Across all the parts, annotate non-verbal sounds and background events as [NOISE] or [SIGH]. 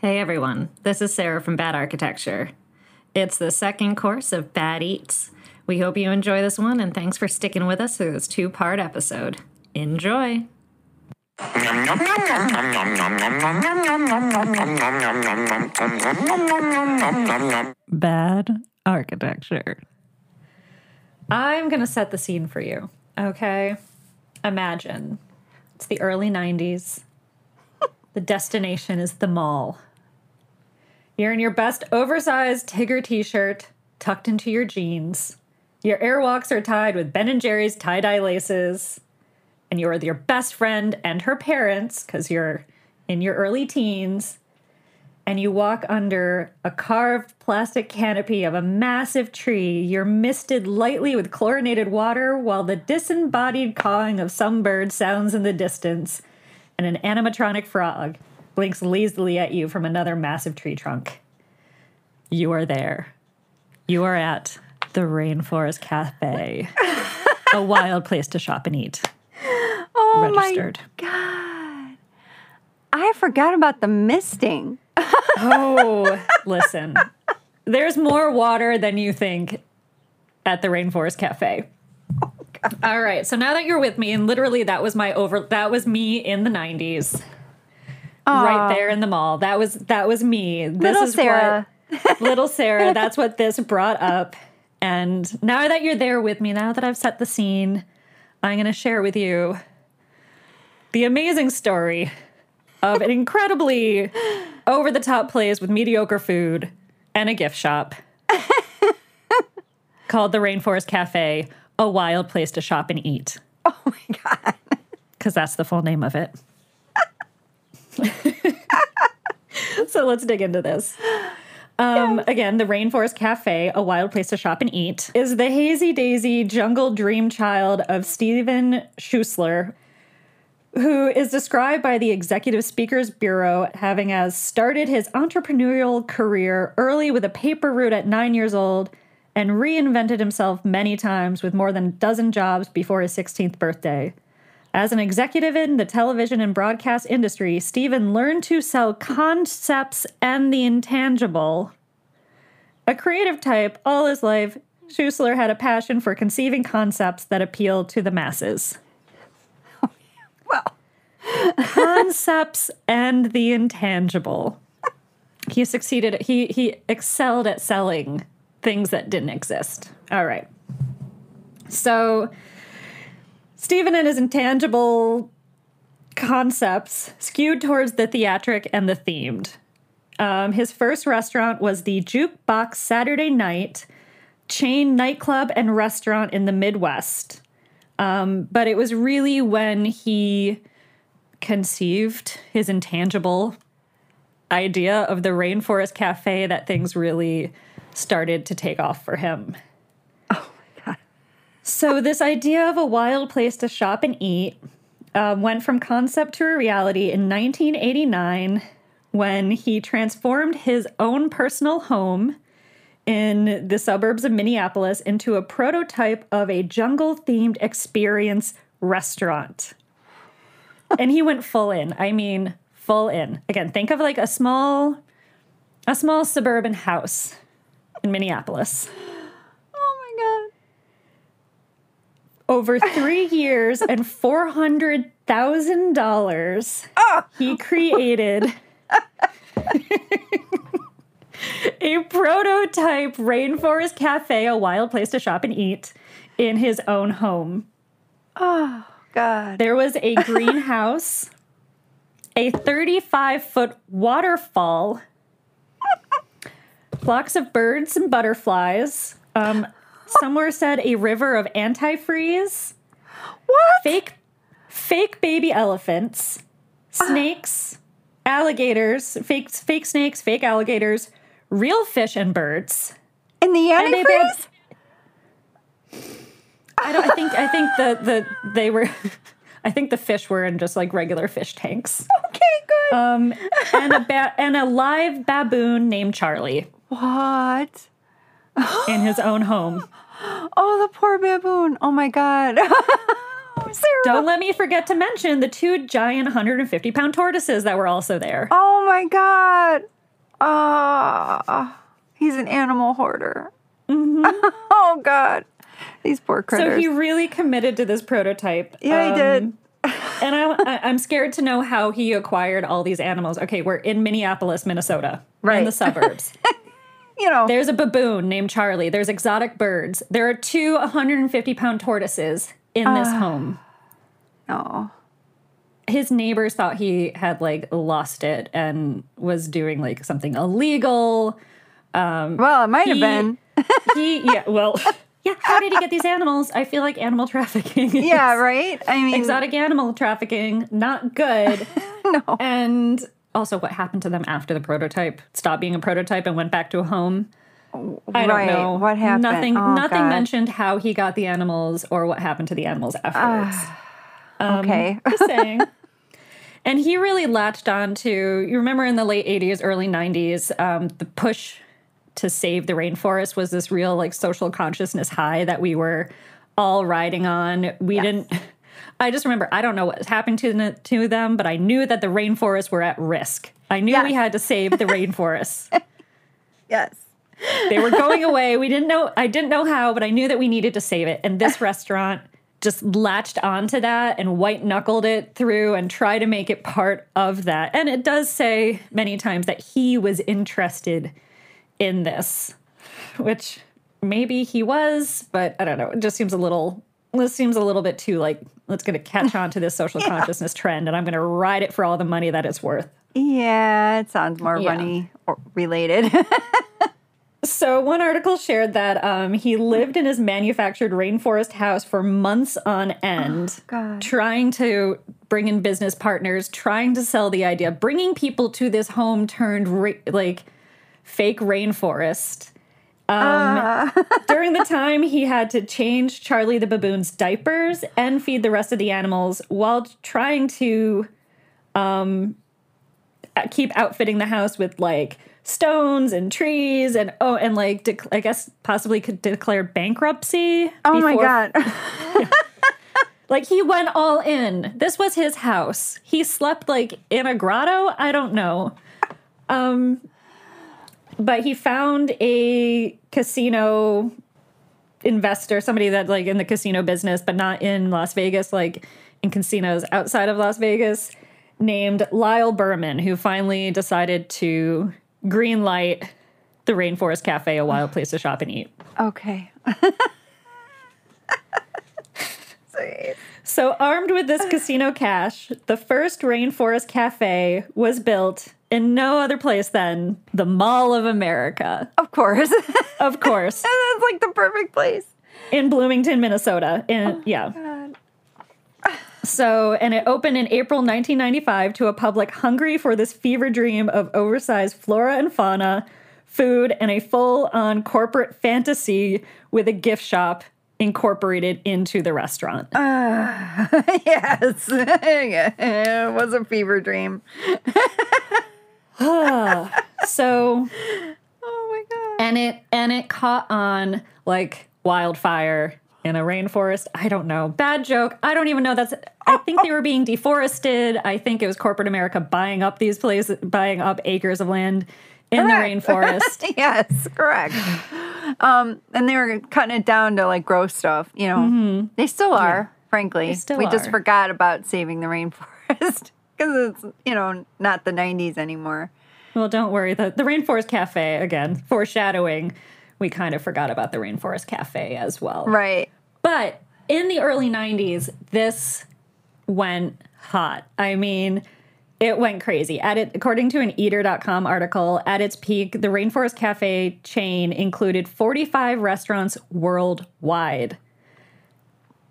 Hey everyone, this is Sarah from Bad Architecture. It's the second course of Bad Eats. We hope you enjoy this one and thanks for sticking with us through this two part episode. Enjoy! Bad Architecture. I'm going to set the scene for you, okay? Imagine it's the early 90s. The destination is the mall. You're in your best oversized Tigger t shirt, tucked into your jeans. Your airwalks are tied with Ben and Jerry's tie dye laces. And you're with your best friend and her parents, because you're in your early teens. And you walk under a carved plastic canopy of a massive tree. You're misted lightly with chlorinated water while the disembodied cawing of some bird sounds in the distance. And an animatronic frog blinks lazily at you from another massive tree trunk. You are there. You are at the Rainforest Cafe, a [LAUGHS] wild place to shop and eat. Oh Registered. my god. I forgot about the misting. Oh, [LAUGHS] listen. There's more water than you think at the Rainforest Cafe. All right. So now that you're with me, and literally that was my over that was me in the 90s. Right there in the mall. That was that was me. This Little is Sarah. what [LAUGHS] little Sarah, that's what this brought up. And now that you're there with me, now that I've set the scene, I'm going to share with you the amazing story of an incredibly [LAUGHS] over the top place with mediocre food and a gift shop [LAUGHS] called the Rainforest Cafe, a wild place to shop and eat. Oh my god. [LAUGHS] Because that's the full name of it. [LAUGHS] so let's dig into this. Um, again, the Rainforest Cafe, a wild place to shop and eat, is the hazy daisy jungle dream child of Steven Schussler, who is described by the Executive Speakers Bureau having as started his entrepreneurial career early with a paper route at nine years old and reinvented himself many times with more than a dozen jobs before his 16th birthday. As an executive in the television and broadcast industry, Steven learned to sell concepts and the intangible. A creative type all his life, Schussler had a passion for conceiving concepts that appealed to the masses. [LAUGHS] Well, concepts and the intangible. He succeeded. He he excelled at selling things that didn't exist. All right. So Steven and his intangible concepts skewed towards the theatric and the themed. Um, his first restaurant was the Jukebox Saturday Night chain nightclub and restaurant in the Midwest. Um, but it was really when he conceived his intangible idea of the Rainforest Cafe that things really started to take off for him. oh my god. So, this idea of a wild place to shop and eat um, went from concept to a reality in 1989 when he transformed his own personal home in the suburbs of Minneapolis into a prototype of a jungle themed experience restaurant. and he went full in. I mean, full in. Again, think of like a small a small suburban house in Minneapolis. Oh my God. Over 3 [LAUGHS] years and $400,000 Oh. Ah. he created a prototype rainforest cafe, a wild place to shop and eat in his own home. Oh god. There was a [LAUGHS] greenhouse, a 35 foot waterfall, flocks of birds and butterflies. Um, somewhere said a river of antifreeze, What? fake, fake baby elephants, snakes, alligators, fake fake snakes, fake alligators, real fish and birds. In the antifreeze? I don't. I think. I think the the they were. [LAUGHS] I think the fish were in just like regular fish tanks. Okay, good. Um, [LAUGHS] and a ba- and a live baboon named Charlie what? [GASPS] in his own home. Oh, the poor baboon. Oh my god. [LAUGHS] Sarah. Don't let me forget to mention the two giant 150 pound tortoises that were also there. Oh my god. Ah, he's an animal hoarder. [LAUGHS] oh god. These poor critters. So he really committed to this prototype. yeah, he did. Um, and I, I, I'm scared to know how he acquired all these animals. Okay, we're in Minneapolis, Minnesota, right in the suburbs. [LAUGHS] You know. There's a baboon named Charlie. There's exotic birds. There are two 150 pound tortoises in this Ah. home. Oh. His neighbors thought he had like lost it and was doing like something illegal. Well, it might He- have been. [LAUGHS] He, yeah, well, [LAUGHS] yeah. How did he get these animals? I feel like animal trafficking. is- Yeah, right? I mean, exotic animal trafficking, not good. [LAUGHS] no. and also, what happened to them after the prototype stopped being a prototype and went back to a home? I don't Right. know. What happened? Nothing. Oh, nothing God. mentioned how he got the animals or what happened to the animals afterwards. [SIGHS] okay. Just saying. [LAUGHS] And he really latched on to, you remember in the late 80s, early 90s, um, the push to save the rainforest was this real like social consciousness high that we were all riding on. We didn't, I just remember, I don't know what happened to, to them, but I knew that the rainforests were at risk. I knew we had to save the [LAUGHS] rainforests. yes. They were going away. We didn't know, I didn't know how, but I knew that we needed to save it. And this [LAUGHS] restaurant just latched onto that and white knuckled it through and tried to make it part of that. And it does say many times that he was interested in this, which maybe he was, but I don't know. It just seems a little, this seems a little bit too like, let's get to catch on to this [LAUGHS] social consciousness trend and I'm going to ride it for all the money that it's worth. Yeah, it sounds more Yeah. money related. [LAUGHS] So one article shared that um, he lived in his manufactured rainforest house for months on end, [GASPS] God. trying to bring in business partners, trying to sell the idea, bringing people to this home turned ra- like fake rainforest. Um, [LAUGHS] during the time, he had to change Charlie the baboon's diapers and feed the rest of the animals while trying to um, keep outfitting the house with like stones and trees and oh and like I guess possibly could declare bankruptcy. oh my before- god. [LAUGHS] Like he went all in. This was his house. He slept like in a grotto. I don't know. Um, but he found a casino investor, somebody that like in the casino business, but not in Las Vegas, like in casinos outside of Las Vegas, named Lyle Berman, who finally decided to green light the Rainforest Cafe, a wild place to shop and eat. okay. [LAUGHS] So, armed with this [SIGHS] casino cash, the first Rainforest Cafe was built in no other place than the Mall of America. Of course. [LAUGHS] Of course, And [LAUGHS] That's like the perfect place. in Bloomington, Minnesota. In oh yeah. So, and it opened in April 1995 to a public hungry for this fever dream of oversized flora and fauna, food, and a full on corporate fantasy with a gift shop incorporated into the restaurant. Ah, [LAUGHS] yes. [LAUGHS] it was a fever dream. Ah, so, [LAUGHS] Oh my god. and it and it caught on like wildfire in a rainforest. I don't know. Bad joke. I don't even know that's I think they were being deforested. I think it was corporate America buying up these places, buying up acres of land in Correct. the rainforest. [LAUGHS] yes, correct. Um, and they were cutting it down to like grow stuff. You know, they still are. Frankly, still we just forgot about saving the rainforest [LAUGHS] because it's you know not the '90s anymore. well, don't worry. The the Rainforest Cafe again, foreshadowing. We kind of forgot about the Rainforest Cafe as well. Right. But in the early 90s, this went hot. I mean, it went crazy. At it, according to an eater.com article, at its peak, the Rainforest Cafe chain included 45 restaurants worldwide.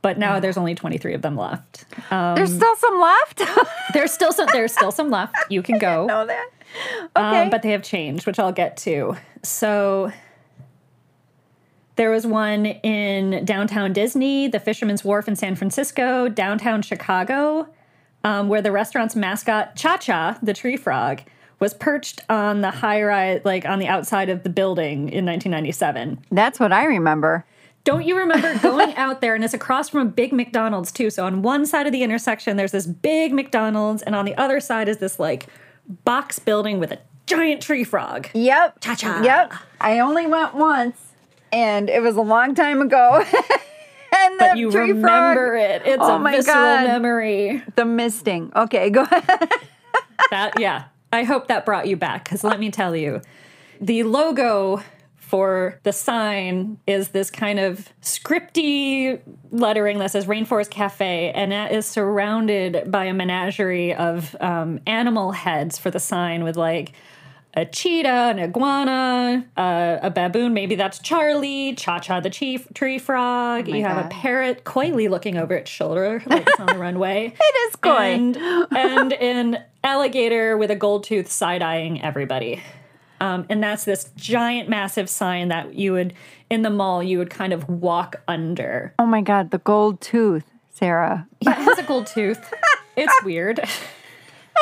But now there's only 23 of them left. Um, There's still some left. [LAUGHS] there's still some there's still some left. You can [LAUGHS] go. know that. Okay. Um, but they have changed, which I'll get to. So there was one in downtown Disney, the Fisherman's Wharf in San Francisco, downtown Chicago, um, where the restaurant's mascot, Cha Cha, the tree frog, was perched on the high rise, like on the outside of the building in 1997. That's what I remember. Don't you remember going [LAUGHS] out there and it's across from a big McDonald's too? So on one side of the intersection, there's this big McDonald's, and on the other side is this like box building with a giant tree frog. Yep. Cha-cha. Yep. I only went once, and it was a long time ago. [LAUGHS] and But you tree remember frog, it. It's Oh a my visceral God. memory. the misting. Okay, go ahead. That yeah. I hope that brought you back because let me tell you, the logo for the sign is this kind of scripty lettering that says Rainforest Cafe, and that is surrounded by a menagerie of um, animal heads for the sign with like a cheetah, an iguana, uh, a baboon. Maybe that's Charlie, Cha Cha the chief, tree frog. you have God. a parrot coyly looking over its shoulder like it's on the runway. [LAUGHS] It is coy. And, [LAUGHS] and an alligator with a gold tooth side eyeing everybody. Um, and that's this giant, massive sign that you would, in the mall, you would kind of walk under. oh my God, the gold tooth, Sarah. Yeah, it has a gold tooth. [LAUGHS] It's weird.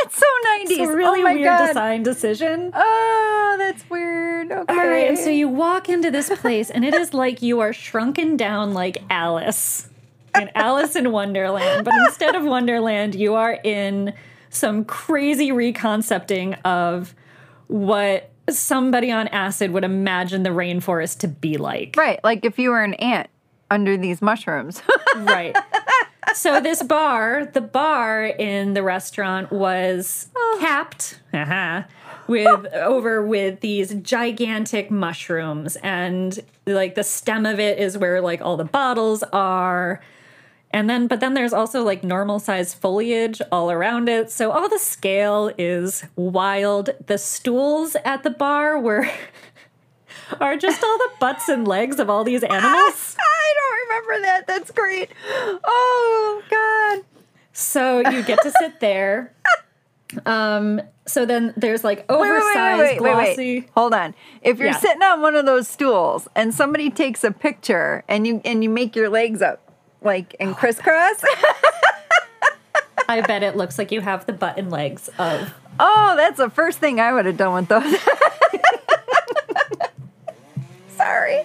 That's so 90s. It's a really oh weird God. design decision. Oh, that's weird. Okay. All right, and so you walk into this [LAUGHS] place, and it is like you are shrunken down like Alice in [LAUGHS] Alice in Wonderland. But instead of Wonderland, you are in some crazy reconcepting of what somebody on acid would imagine the rainforest to be like. Right, like if you were an ant under these mushrooms. [LAUGHS] Right. So this bar, the bar in the restaurant was oh. capped haha, with over with these gigantic mushrooms and like the stem of it is where like all the bottles are. And then but then there's also like normal size foliage all around it. So all the scale is wild. The stools at the bar were [LAUGHS] are just all the butts and legs of all these [LAUGHS] animals. Remember that. That's great. Oh God. So you get to sit there. [LAUGHS] Um, so then there's like oversized, wait, wait, wait, glossy. Hold on. If you're Yeah. sitting on one of those stools and somebody takes a picture and you and you make your legs up like in crisscross, [LAUGHS] I bet it looks like you have the butt and legs of. oh, that's the first thing I would have done with those. [LAUGHS] Sorry.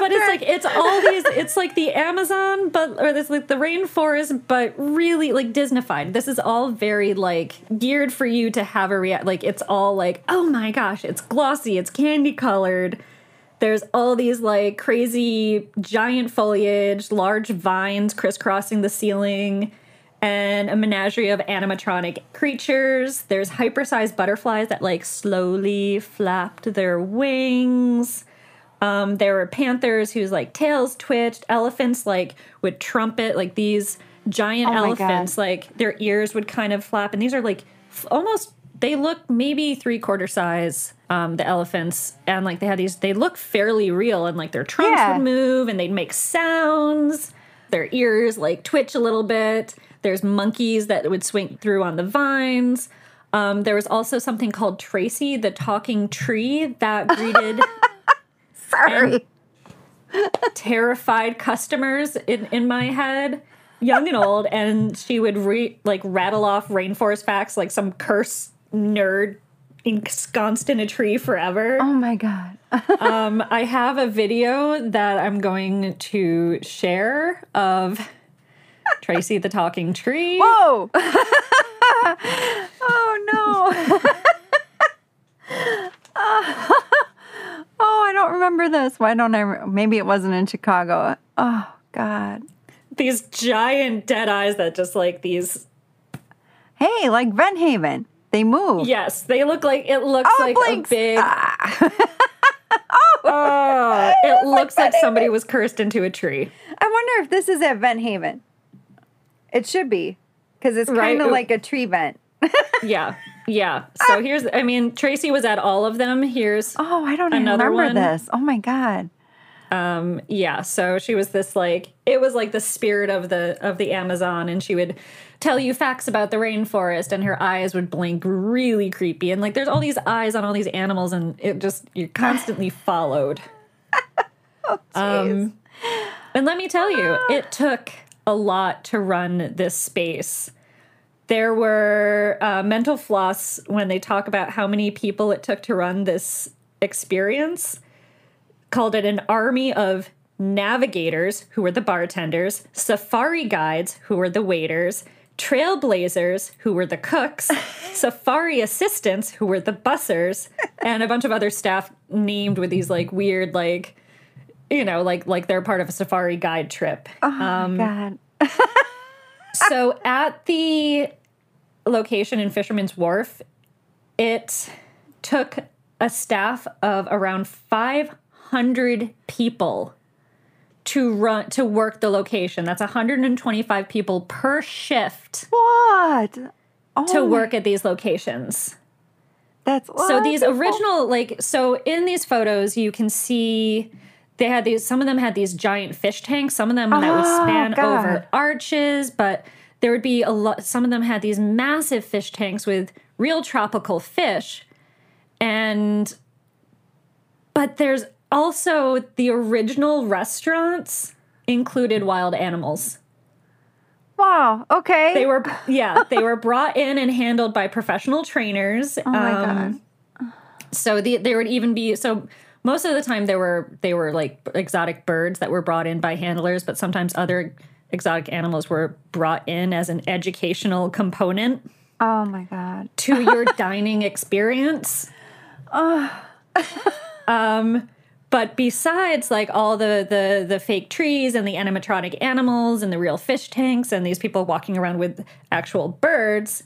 But it's like it's all these. It's like the Amazon, but or this like the rainforest, but really like Disneyfied. This is all very like geared for you to have a react. Like it's all like, oh my gosh, it's glossy, it's candy colored. There's all these like crazy giant foliage, large vines crisscrossing the ceiling, and a menagerie of animatronic creatures. There's hypersized butterflies that like slowly flapped their wings. Um, there were panthers whose like tails twitched, elephants like would trumpet, like these giant Oh elephants, God. like their ears would kind of flap, and these are like f- almost they look maybe three quarter size. Um, the elephants and like they had these, they look fairly real, and like their trunks Yeah. would move and they'd make sounds. Their ears like twitch a little bit. There's monkeys that would swing through on the vines. Um, there was also something called Tracy, the talking tree, that greeted [LAUGHS] Sorry. terrified customers in, in my head, young and old, and she would re, like rattle off rainforest facts like some curse nerd ensconced in a tree forever. Oh my God. [LAUGHS] Um, I have a video that I'm going to share of Tracy the talking tree. Whoa. [LAUGHS] oh no. [LAUGHS] oh, I don't remember this. Why don't I? Maybe it wasn't in Chicago. Oh God. These giant dead eyes that just like these. Hey, like Vent Haven. They move. Yes, they look like it looks Oh, like blinks. a big. Ah. [LAUGHS] [LAUGHS] Oh, it [LAUGHS] looks like Vent somebody was cursed into a tree. I wonder if this is at Vent Haven. It should be, because it's kind of like a tree vent. Yeah, yeah. So here's, I mean, Tracy was at all of them. Here's, Oh, I don't Another remember one. this. Oh my God. um, yeah. So she was this like, it was like the spirit of the of the Amazon, and she would tell you facts about the rainforest, and her eyes would blink really creepy, and like there's all these eyes on all these animals, and it just you're constantly [LAUGHS] followed. Um, and let me tell you, it took a lot to run this space. There were uh, mental floss when they talk about how many people it took to run this experience. called it an army of navigators, who were the bartenders, safari guides, who were the waiters, trailblazers, who were the cooks, [LAUGHS] safari assistants, who were the bussers, and a bunch of other staff named with these like weird, like, you know, like like they're part of a safari guide trip. Oh my God. [LAUGHS] so at the location in Fisherman's Wharf, it took a staff of around 500 people to run to work the location. That's 125 people per shift What? Oh, to work at these locations. That's So these original like so in these photos you can see they had these some of them had these giant fish tanks, some of them that would Oh, span God. over arches, but there would be a lot some of them had these massive fish tanks with real tropical fish. And but there's also the original restaurants included wild animals. Wow. Okay. They were yeah, they were brought in and handled by professional trainers. oh my Um, God. so the, there would even be so most of the time there were they were like exotic birds that were brought in by handlers, but sometimes other exotic animals were brought in as an educational component Oh my God. to your [LAUGHS] dining experience. [LAUGHS] um, but besides like all the, the the fake trees and the animatronic animals and the real fish tanks and these people walking around with actual birds,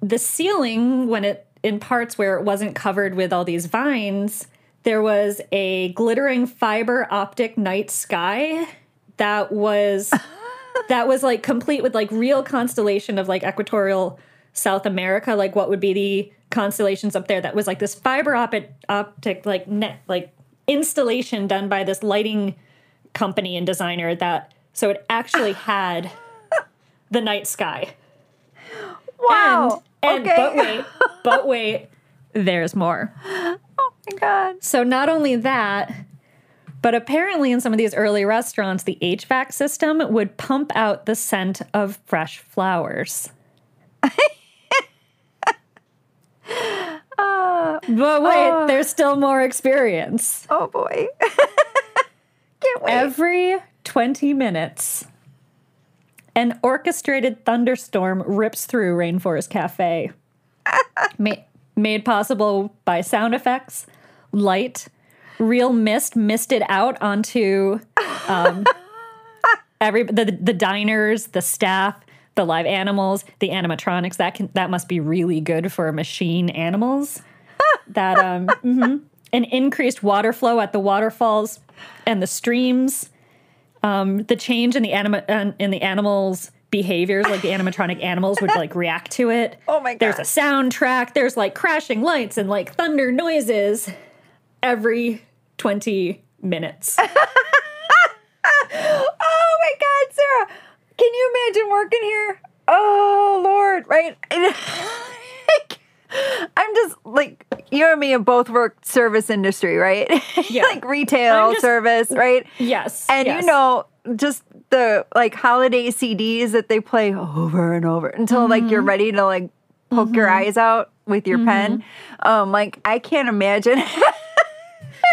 the ceiling when it in parts where it wasn't covered with all these vines, there was a glittering fiber optic night sky that was [LAUGHS] that was like complete with like real constellation of like equatorial South America, like what would be the constellations up there. That was like this fiber optic optic like net like installation done by this lighting company and designer that so it actually [LAUGHS] had the night sky. Wow. And, and okay. but wait, but [LAUGHS] wait, there's more. oh my God. So not only that, but apparently in some of these early restaurants, the HVAC system would pump out the scent of fresh flowers. Uh, [LAUGHS] But wait, Oh. there's still more experience. oh boy. [LAUGHS] Can't wait. Every 20 minutes, an orchestrated thunderstorm rips through Rainforest Cafe. [LAUGHS] Ma- made possible by sound effects, light, real mist misted out onto um, [LAUGHS] every the, the diners, the staff, the live animals, the animatronics. That can that must be really good for machine animals. [LAUGHS] that um, mhm. an increased water flow at the waterfalls and the streams. Um, the change in the anima- in the animals' behaviors, like the animatronic animals would like react to it. [LAUGHS] Oh my god There's a soundtrack. There's like crashing lights and like thunder noises every twenty minutes. [LAUGHS] Oh my God, Sarah. Can you imagine working here? Oh Lord, right? [LAUGHS] I'm just like you and me have both worked service industry, right? [LAUGHS] Yeah. like retail just- service, right? yes, And yes. you know, just the like holiday CDs that they play over and over until like you're mm-hmm. ready to like poke your mm-hmm. eyes out with your pen. Mm-hmm. Um, like I can't imagine.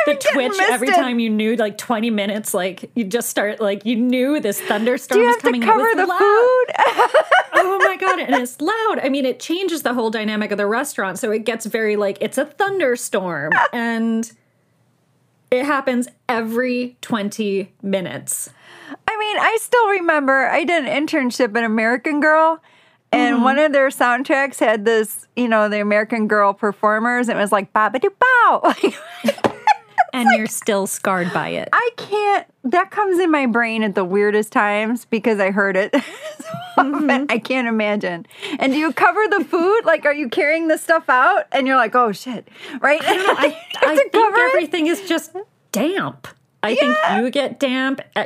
[LAUGHS] the twitch every misted. time you knew like 20 minutes like you just start like you knew this thunderstorm was to coming It cover was the loud. food? [LAUGHS] oh my god and it's loud i mean it changes the whole dynamic of the restaurant so it gets very like it's a thunderstorm [LAUGHS] and it happens every 20 minutes I mean, I still remember I did an internship at American Girl, and mm-hmm. one of their soundtracks had this, you know, the American Girl performers. And it was like "Baba ba doo bow. Like, and you're still scarred by it I can't. That comes in my brain at the weirdest times because I heard it. often. [LAUGHS] I can't imagine. And do you cover the food? Like, are you carrying the stuff out? And you're like, oh shit, right? i, [LAUGHS] I to think everything is just damp I think you get damp. uh,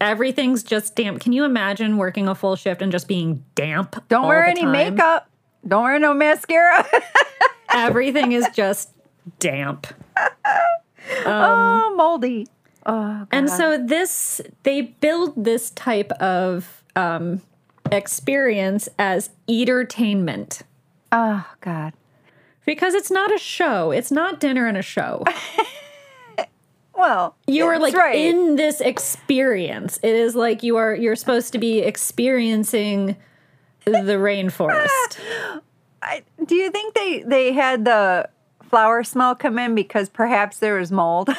Everything's just damp. Can you imagine working a full shift and just being damp? Don't wear any time? makeup. Don't wear no mascara. [LAUGHS] Everything is just damp. Oh, moldy. Oh, And so this they build this type of um, experience as entertainment oh God. because it's not a show. It's not dinner and a show. [LAUGHS] Well, you are like right. in this experience. It is like you are you're supposed to be experiencing the rainforest. [GASPS] I, do you think they they had the flower smell come in because perhaps there is mold? [LAUGHS]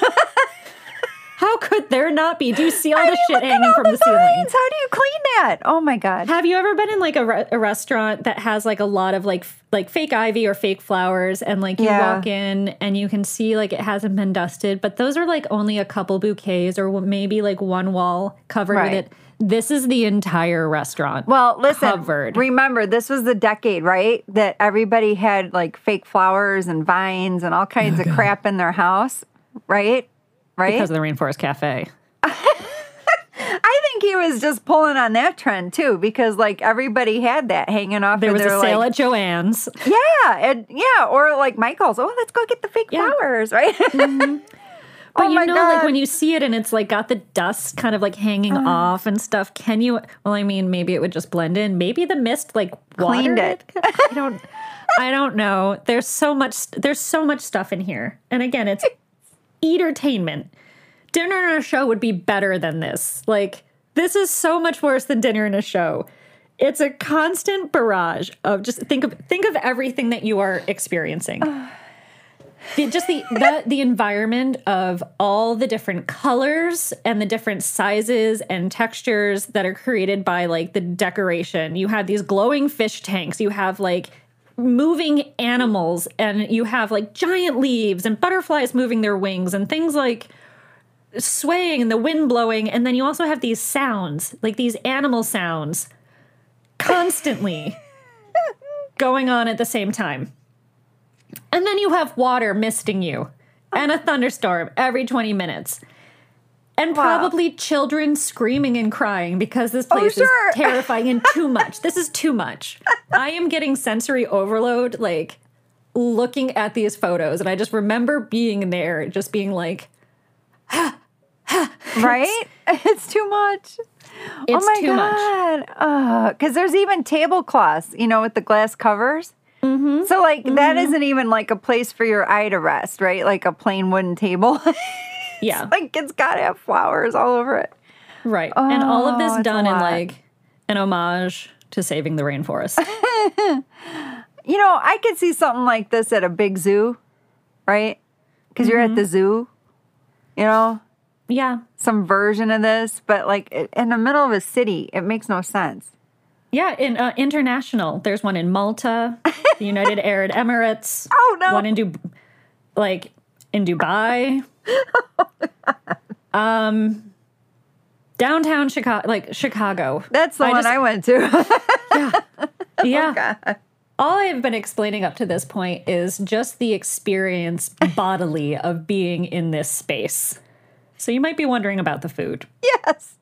How could there not be? Do you see all the shit hanging from the the ceiling? How do you clean that? Oh my god. Have you ever been in like a, re- a restaurant that has like a lot of like f- like fake ivy or fake flowers and like you Yeah. walk in and you can see like it hasn't been dusted, but those are like only a couple bouquets or maybe like one wall covered Right. with it. This is the entire restaurant. Well, listen. covered. Remember, this was the decade, right? That everybody had like fake flowers and vines and all kinds oh, of crap in their house, right? Right. because of the Rainforest Cafe. [LAUGHS] I think he was just pulling on that trend too, because like everybody had that hanging off. There was their, a sale like, at Joanne's. yeah, and yeah, or like Michael's. Oh, let's go get the fake Yeah. flowers, [LAUGHS] right? Mm-hmm. [LAUGHS] But oh you my know, god! like when you see it and it's like got the dust kind of like hanging uh-huh. off and stuff. Can you? Well, I mean, maybe it would just blend in. Maybe the mist like Cleaned watered it. I don't. I don't know. There's so much. There's so much stuff in here, and again, it's entertainment. Dinner and a show would be better than this. Like this is so much worse than dinner and a show. It's a constant barrage of just think of think of everything that you are experiencing [SIGHS] the, just the, the the environment of all the different colors and the different sizes and textures that are created by like the decoration. You have these glowing fish tanks. You have like moving animals and you have like giant leaves and butterflies moving their wings and things like swaying and the wind blowing and then you also have these sounds like these animal sounds constantly [LAUGHS] going on at the same time and then you have water misting you and a thunderstorm every 20 minutes. And Wow. probably children screaming and crying because this place sure. is [LAUGHS] terrifying and too much. This is too much. I am getting sensory overload, like looking at these photos. And I just remember being there, just being like, [GASPS] right? [LAUGHS] It's too much. it's oh my too god! Because there's even tablecloths, you know, with the glass covers. Mm-hmm. So like that isn't even like a place for your eye to rest, right? Like a plain wooden table. [LAUGHS] Yeah. [LAUGHS] like it's got to have flowers all over it. Right. and all of Oh, this done in like an homage to saving the rainforest. [LAUGHS] You know, I could see something like this at a big zoo, right? Because you're Mm-hmm. at the zoo, you know, yeah. some version of this, but like in the middle of a city, it makes no sense. Yeah, in uh, international, there's one in Malta, the United [LAUGHS] Arab Emirates. Oh, no. One in Du, like in Dubai. Um, downtown Chicago, like Chicago. That's the I one just- I went to. [LAUGHS] Yeah. [LAUGHS] God. All I've been explaining up to this point is just the experience [LAUGHS] bodily of being in this space. So you might be wondering about the food. yes.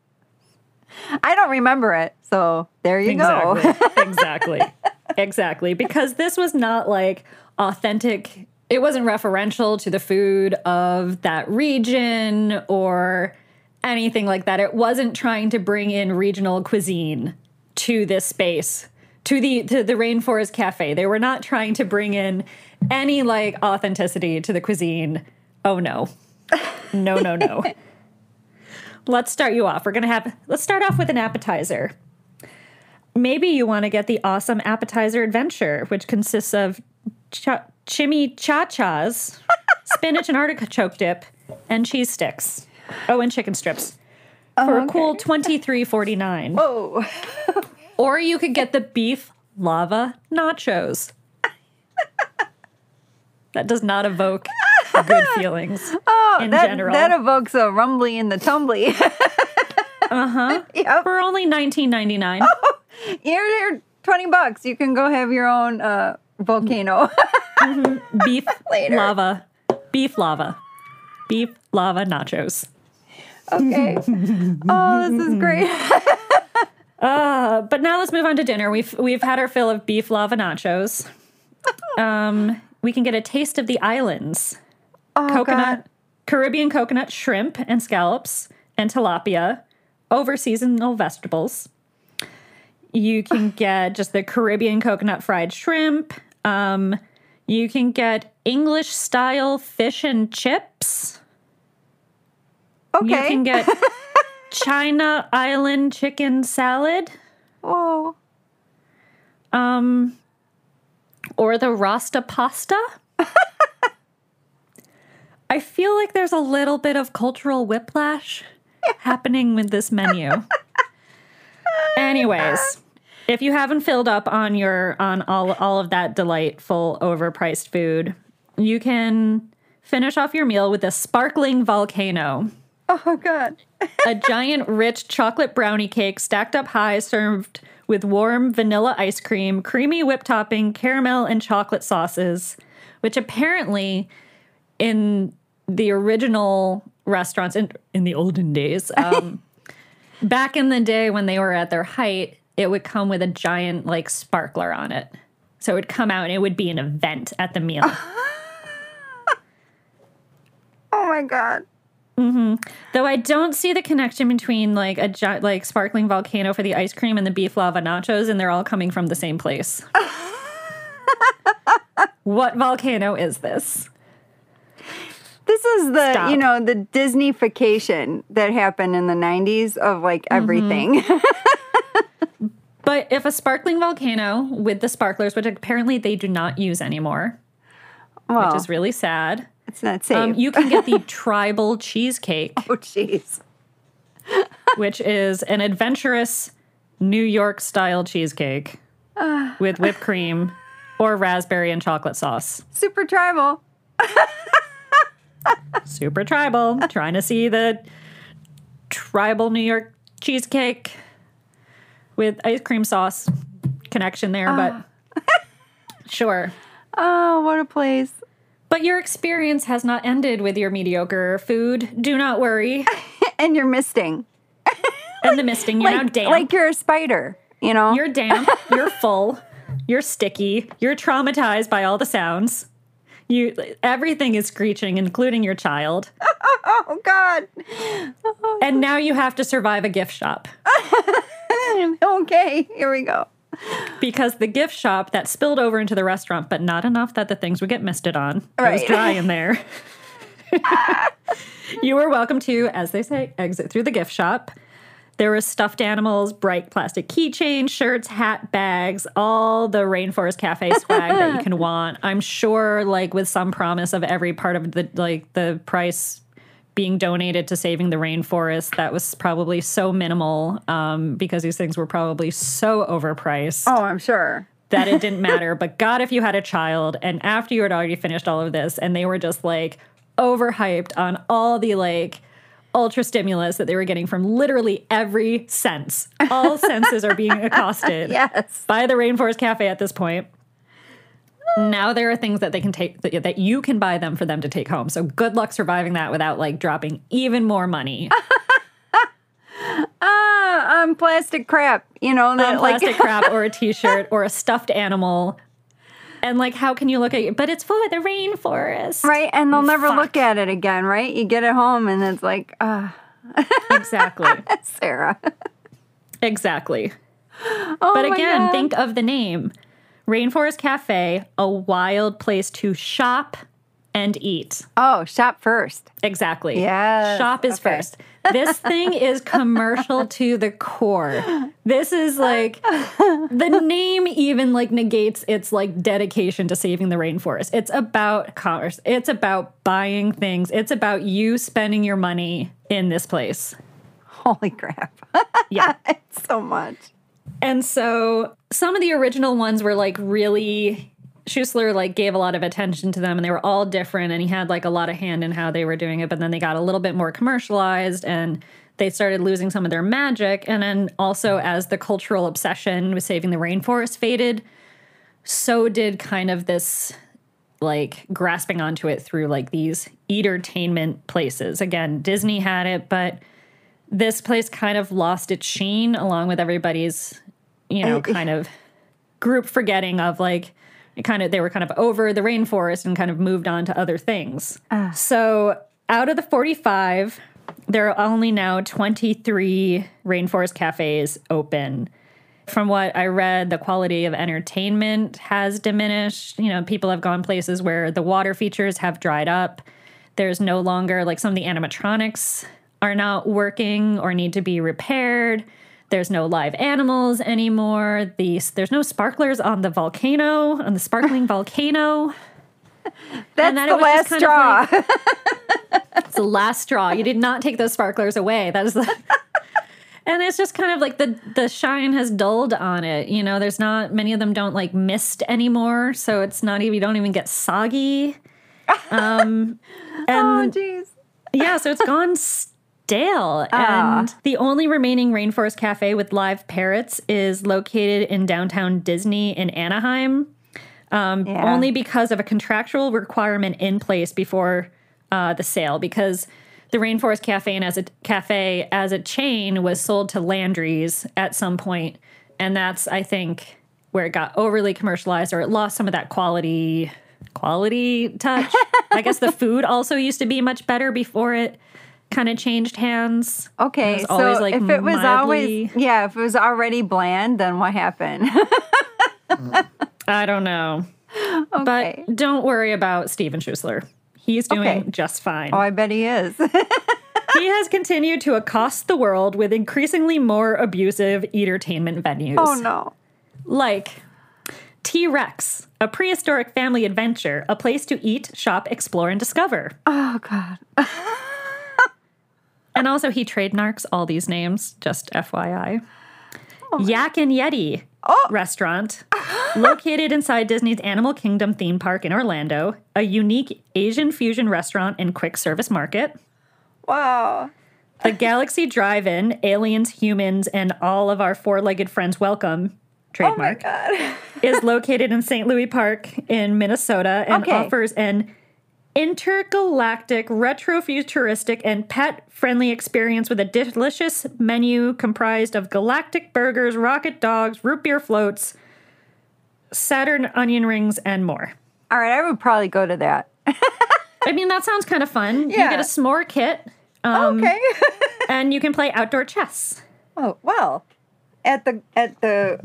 I don't remember it. So there you go. Exactly. exactly. Exactly. Because this was not like authentic, it wasn't referential to the food of that region or anything like that. It wasn't trying to bring in regional cuisine to this space. To the to the Rainforest Cafe. They were not trying to bring in any like authenticity to the cuisine. Oh no. No, no, no. [LAUGHS] let's start you off. We're going to have let's start off with an appetizer. Maybe you want to get the awesome appetizer adventure, which consists of ch- chimichangas, [LAUGHS] spinach and artichoke dip, and cheese sticks. Oh, and chicken strips for a cool [LAUGHS] twenty three forty nine. Oh, [LAUGHS] Or you could get the beef lava nachos. that does not evoke good feelings oh in that, general. that evokes a rumbly in the tumbly. uh huh. yep. For only nineteen ninety nine. Here, here, 20 bucks. You can go have your own uh, volcano. [LAUGHS] beef [LAUGHS] Later. lava, beef lava, beef lava nachos. okay. [LAUGHS] oh, this is great. Uh, but now let's move on to dinner. We've we've had our fill of beef lava nachos. Um, we can get a taste of the islands: Oh, coconut, God. Caribbean coconut shrimp and scallops, and tilapia, over seasonal vegetables. You can get just the Caribbean coconut fried shrimp. Um, you can get English style fish and chips. Okay. You can get [LAUGHS] China Island chicken salad. Whoa. Um, or the Rasta pasta. [LAUGHS] I feel like there's a little bit of cultural whiplash happening with this menu. [LAUGHS] Anyways, if you haven't filled up on your on all all of that delightful overpriced food, you can finish off your meal with a sparkling volcano Oh God. a giant rich chocolate brownie cake stacked up high, served with warm vanilla ice cream, creamy whipped topping, caramel, and chocolate sauces, which apparently in the original restaurants in, in the olden days, um, [LAUGHS] back in the day when they were at their height, it would come with a giant like sparkler on it. So it would come out and it would be an event at the meal. [LAUGHS] Oh my God. Mhm. Though I don't see the connection between like a gi- like sparkling volcano for the ice cream and the beef lava nachos, and they're all coming from the same place. [LAUGHS] what volcano is this? This is the Stop. you know the Disneyfication that happened in the '90s of like everything. [LAUGHS] But if a sparkling volcano with the sparklers, which apparently they do not use anymore, well, which is really sad, it's not safe. um, you can get the [LAUGHS] tribal cheesecake, oh jeez. [LAUGHS] which is an adventurous New York style cheesecake [SIGHS] with whipped cream or raspberry and chocolate sauce. Super tribal. [LAUGHS] super tribal, trying to see the tribal New York cheesecake with ice cream sauce connection there, but ah. [LAUGHS] sure. Oh, what a place. But your experience has not ended with your mediocre food. Do not worry. [LAUGHS] And you're misting. And the misting, you're now Like, damp. like you're a spider, you know? you're damp, you're [LAUGHS] full, you're sticky, you're traumatized by all the sounds. You everything is screeching, including your child. oh God. And now you have to survive a gift shop. [LAUGHS] okay, here we go. because the gift shop that spilled over into the restaurant, but not enough that the things would get misted on. It was dry in [LAUGHS] there. [LAUGHS] you were welcome to, as they say, exit through the gift shop. There was stuffed animals, bright plastic keychains, shirts, hat bags, all the Rainforest Cafe swag that you can want. I'm sure, like with some promise of every part of the like the price being donated to saving the rainforest. That was probably so minimal um, because these things were probably so overpriced Oh, I'm sure. that it didn't matter. But God, if you had a child and after you had already finished all of this and they were just like overhyped on all the like ultra stimulus that they were getting from literally every sense, all [LAUGHS] senses are being accosted Yes. by the Rainforest Cafe at this point. Now there are things that they can take that, that you can buy them for them to take home. So good luck surviving that without like dropping even more money [LAUGHS] Ah, um, plastic crap, you know, that on like plastic [LAUGHS] crap or a t-shirt or a stuffed animal. And like how can you look at it? But it's for the rainforest. right, and they'll never Fuck. look at it again, right? You get it home and it's like, ah, Exactly. [LAUGHS] Sarah. exactly. Oh But again, God. think of the name. Rainforest Cafe, a wild place to shop and eat. Oh, shop first. Exactly. Yeah. Shop is okay. first. This thing [LAUGHS] is commercial to the core. This is like the name even like negates its like dedication to saving the rainforest. It's about commerce. It's about buying things. It's about you spending your money in this place. Holy crap. [LAUGHS] Yeah. it's so much. And so some of the original ones were like really Schussler like gave a lot of attention to them and they were all different and he had like a lot of hand in how they were doing it but then they got a little bit more commercialized and they started losing some of their magic. And then also as the cultural obsession with saving the rainforest faded so did kind of this like grasping onto it through like these entertainment places. Again Disney had it but this place kind of lost its sheen along with everybody's you know oh, kind of group forgetting of like it kind of they were kind of over the rainforest and kind of moved on to other things ah. so out of the 45 there are only now 23 rainforest cafes open from what I read, the quality of entertainment has diminished. You know, people have gone places where the water features have dried up. There's no longer like some of the animatronics are not working or need to be repaired. There's no live animals anymore. These there's no sparklers on the volcano, on the sparkling [LAUGHS] volcano. That's that the it was last just kind of straw. [LAUGHS] It's the last straw. You did not take those sparklers away. That is the [LAUGHS] And it's just kind of like the the shine has dulled on it. You know, there's not many of them don't like mist anymore, so it's not even you don't even get soggy. Um oh, and jeez. yeah, so it's gone stale. And the only remaining Rainforest Cafe with live parrots is located in downtown Disney in Anaheim. Um, Yeah. Only because of a contractual requirement in place before uh, the sale, because the Rainforest Cafe and as a cafe as a chain was sold to Landry's at some point, and that's I think where it got overly commercialized or it lost some of that quality quality touch. [LAUGHS] I guess the food also used to be much better before it kind of changed hands. Okay, so always, like, if it was always yeah, if it was already bland, then what happened? [LAUGHS] I don't know. okay. But don't worry about Steven Schussler. He's doing Okay. just fine. oh, I bet he is. [LAUGHS] he has continued to accost the world with increasingly more abusive entertainment venues. oh no. Like T Rex, a prehistoric family adventure, a place to eat, shop, explore, and discover. Oh god. [LAUGHS] And also, he trademarks all these names, just FYI. Oh Yak and Yeti Oh. restaurant, located inside Disney's Animal Kingdom theme park in Orlando, a unique Asian fusion restaurant and quick service market. Wow. The Galaxy Drive In, aliens, humans, and all of our four legged friends welcome, Oh my trademark, god. is located in St. Louis Park in Minnesota and Okay. offers an intergalactic, retrofuturistic, and pet friendly experience with a delicious menu comprised of galactic burgers, rocket dogs, root beer floats, Saturn onion rings, and more. All right, I would probably go to that. I mean, that sounds kind of fun. You Yeah. get a s'more kit, um, okay. [LAUGHS] and you can play outdoor chess oh well. At the at the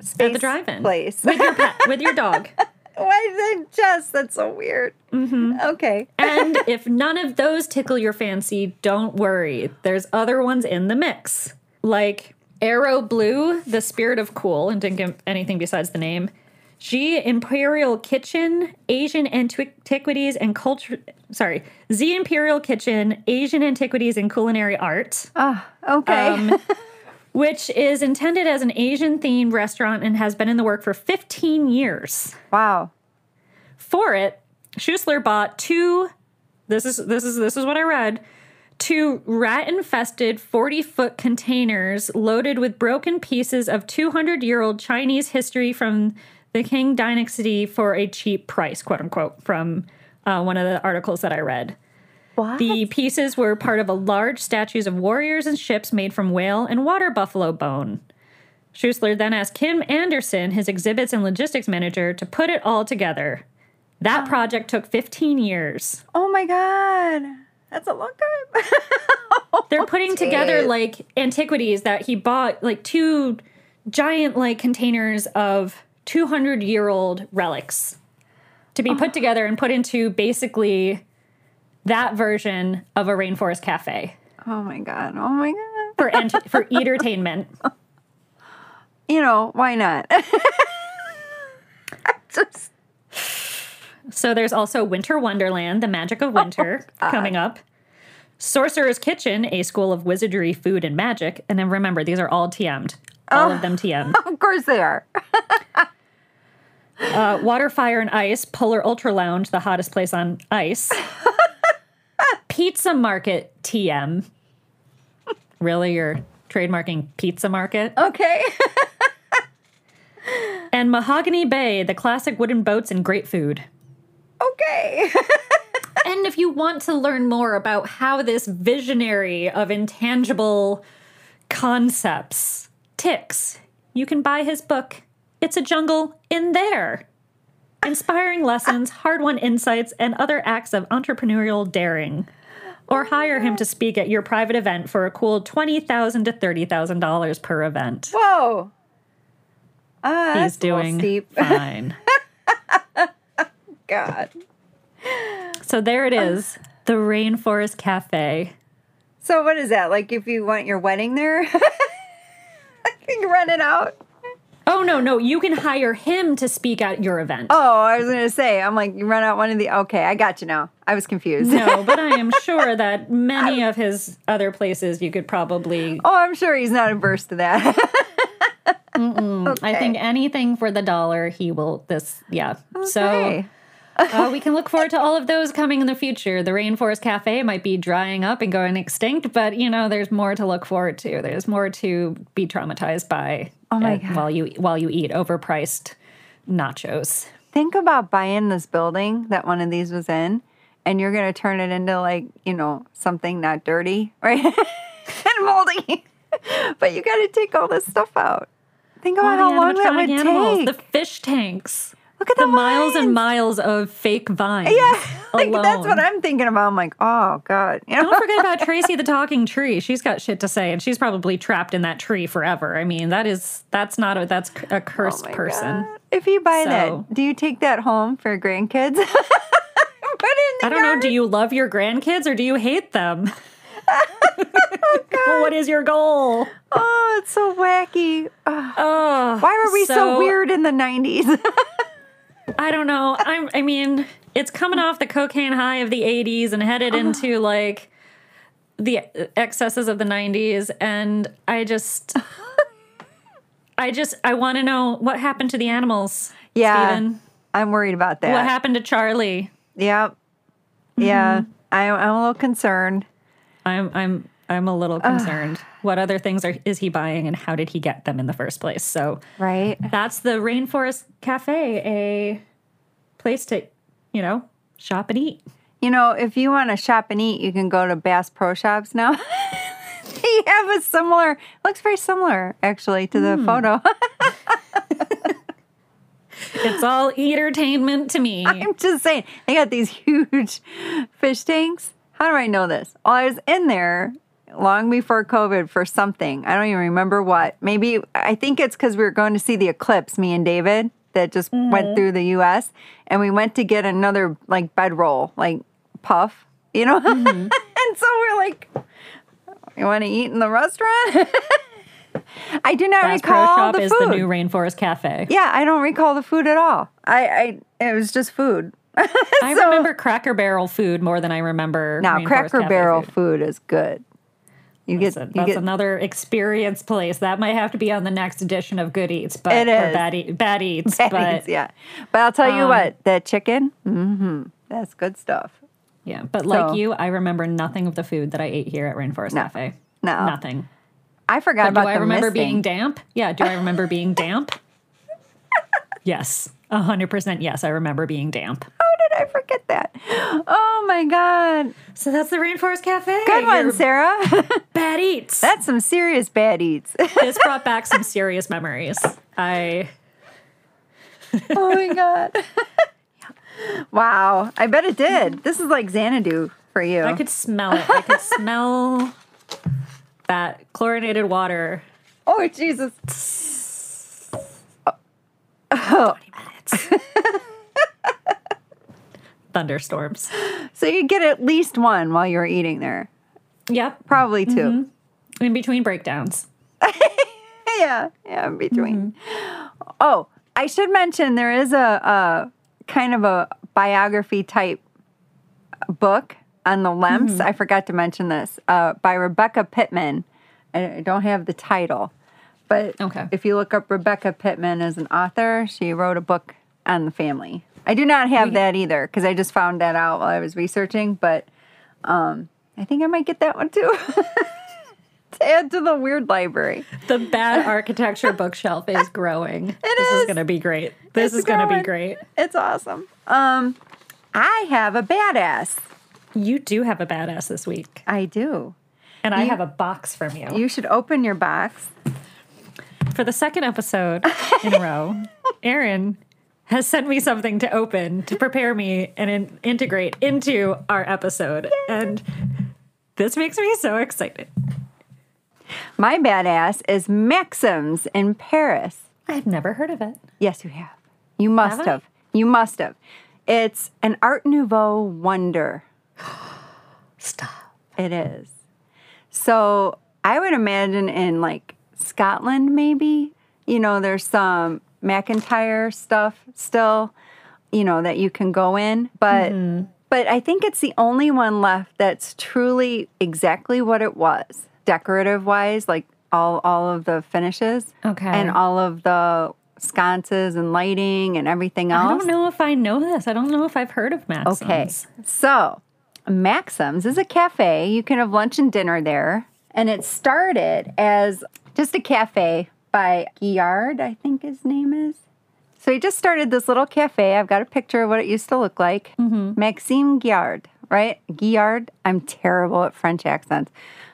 space at the drive-in place. with your pet, with your [LAUGHS] dog. Why is it just? That's so weird. Mm-hmm. Okay. [LAUGHS] And if none of those tickle your fancy, don't worry. There's other ones in the mix. Like Arrow Blue, the spirit of cool, and didn't give anything besides the name. G Imperial Kitchen, Asian Antiquities and Culture. Sorry, Z Imperial Kitchen, Asian Antiquities and Culinary Art, Oh, okay. um, [LAUGHS] which is intended as an Asian themed restaurant and has been in the work for 15 years. wow. For it, Schussler bought two. This is this is this is what I read. Two rat-infested 40-foot containers loaded with broken pieces of 200-year-old Chinese history from the Qing Dynasty for a cheap price, quote unquote, from uh, one of the articles that I read. What? The pieces were part of a large statues of warriors and ships made from whale and water buffalo bone. Schussler then asked Kim Anderson, his exhibits and logistics manager, to put it all together. That project took 15 years. oh my god. That's a long time. [LAUGHS] They're putting together like antiquities that he bought, like two giant like containers of 200 year old relics to be oh. put together and put into basically that version of a rainforest cafe Oh my god. Oh my god. for ent- for [LAUGHS] entertainment. You know, why not? [LAUGHS] Just So there's also Winter Wonderland, the magic of winter, coming up. Sorcerer's Kitchen, a school of wizardry, food, and magic. And then remember, these are all TM'd. All of them TM'd. [LAUGHS] of course they are. Uh, Water, Fire, and Ice, Polar Ultra Lounge, the hottest place on ice. Pizza Market, TM. Really? You're trademarking Pizza Market? Okay. [LAUGHS] And Mahogany Bay, the classic wooden boats and great food. okay. [LAUGHS] And if you want to learn more about how this visionary of intangible concepts ticks, you can buy his book, It's a Jungle in There. Inspiring lessons, hard won insights, and other acts of entrepreneurial daring. Or hire him to speak at your private event for a cool $20,000 to $30,000 per event. Whoa. Ah, He's that's a little doing [LAUGHS] fine. God. So there it is the Rainforest Cafe. So what is that? Like if you want your wedding there? [LAUGHS] you can rent it out. Oh no, no, you can hire him to speak at your event. Oh, I was gonna say, I'm like, you run out one of the okay, I got you now. I was confused. No, but I am [LAUGHS] sure that many of his other places you could probably. oh, I'm sure he's not averse to that. [LAUGHS] I think anything for the dollar, he will. This, yeah. So uh, we can look forward to all of those coming in the future. The Rainforest Cafe might be drying up and going extinct, but you know, there's more to look forward to. There's more to be traumatized by. Oh my God. While you while you eat overpriced nachos. think about buying this building that one of these was in, and you're gonna turn it into like, you know, something not dirty, [LAUGHS] right? and moldy. but you gotta take all this stuff out. Think about All how long that would animals, take. the fish tanks. Look at the the, miles and miles of fake vines. Yeah, [LAUGHS] like that's what I'm thinking about. I'm like, oh god, you know? Don't forget about [LAUGHS] Tracy the talking tree. She's got shit to say, and she's probably trapped in that tree forever. I mean, that is that's not a that's a cursed Oh person. God. If you buy So- that, do you take that home for grandkids? [LAUGHS] Put it in the I don't know. Do you love your grandkids or do you hate them? what is your goal? Oh, it's so wacky. Oh, Why were we so, weird in the 90s? I don't know. I'm. I mean, it's coming off the cocaine high of the '80s and headed into like the excesses of the '90s, and I just, [LAUGHS] I just, I want to know what happened to the animals. yeah. Steven. I'm worried about that. What happened to Charlie? Yep. Yeah. Mm-hmm. I, I'm a little concerned. I'm, I'm, I'm a little concerned. what other things are is he buying, and how did he get them in the first place? So Right. that's the Rainforest Cafe, a place to, you know, shop and eat. You know, if you want to shop and eat, you can go to Bass Pro Shops now. [LAUGHS] they have a similar, looks very similar actually to the hmm. photo. [LAUGHS] It's all entertainment to me. [LAUGHS] I'm just saying, they got these huge fish tanks. How do I know this? Well, I was in there long before COVID for something. I don't even remember what. Maybe, I think it's because we were going to see the eclipse, me and David, that just mm-hmm. went through the US. And we went to get another like bedroll, like puff, you know? Mm-hmm. [LAUGHS] and so we're like, you want to eat in the restaurant? [LAUGHS] I do not Bass Pro recall Shop the is food. the new Rainforest Cafe. yeah, I don't recall the food at all. I, I it was just food. [LAUGHS] I remember Cracker Barrel food more than I remember. Now, Rainforest Cracker Cafe Barrel food. food. is good. You get, That's, you that's get another experience place that might have to be on the next edition of Good Eats, but It or bad, eat, bad Eats. Bad but eats, yeah. But I'll tell you um, what, that chicken, hmm that's good stuff. yeah, but like you, I remember nothing of the food that I ate here at Rainforest No. Cafe. No. nothing. I forgot But about do I remember misting. being damp? Yeah. Do I remember being [LAUGHS] damp? Yes, a hundred percent. Yes, I remember being damp. I forget that? Oh my god. So that's the Rainforest Cafe. Good Your one, Sarah. [LAUGHS] Bad eats. that's some serious bad eats. [LAUGHS] this brought back some serious memories. I oh my god. [LAUGHS] wow. I bet it did. This is like Xanadu for you. I could smell it. I could smell that chlorinated water. oh Jesus. Thunderstorms. So you get at least one while you're eating there. Yep. Probably 2 Mm-hmm. In between breakdowns. [LAUGHS] yeah, yeah, in between. Oh, I should mention there is a, a kind of a biography type book on the Lemps. I forgot to mention this uh, by Rebecca Pittman. I I don't have the title, but Okay. if you look up Rebecca Pittman as an author, she wrote a book on the family. I do not have that either because I just found that out while I was researching, but um, I think I might get that one too. [LAUGHS] to add to the weird library. The bad architecture bookshelf is growing. [LAUGHS] this is. is going to be great. This It's is going to be great. It's awesome. Um, I have a badass. You do have a badass this week. I do. And I have a box from you. You should open your box. For the second episode in a row, [LAUGHS] Erin has sent me something to open to prepare me and in- integrate into our episode. And this makes me so excited. My badass is Maxim's in Paris. I've never heard of it. Yes, you have. You must Have have. You must have. It's an Art Nouveau wonder. [GASPS] Stop. It is. So I would imagine in like Scotland, maybe, you know, there's some McIntyre stuff still, you know, that you can go in. But mm-hmm. but I think it's the only one left that's truly exactly what it was, decorative wise, like all all of the finishes. Okay. And all of the sconces and lighting and everything else. I don't know if I know this. I don't know if I've heard of Maxim's. Okay. So, Maxim's is a cafe. You can have lunch and dinner there. And it started as just a cafe by Guillard, I think his name is. So he just started this little cafe. I've got a picture of what it used to look like. Maxime Guillard, right? Guillard. I'm terrible at French accents.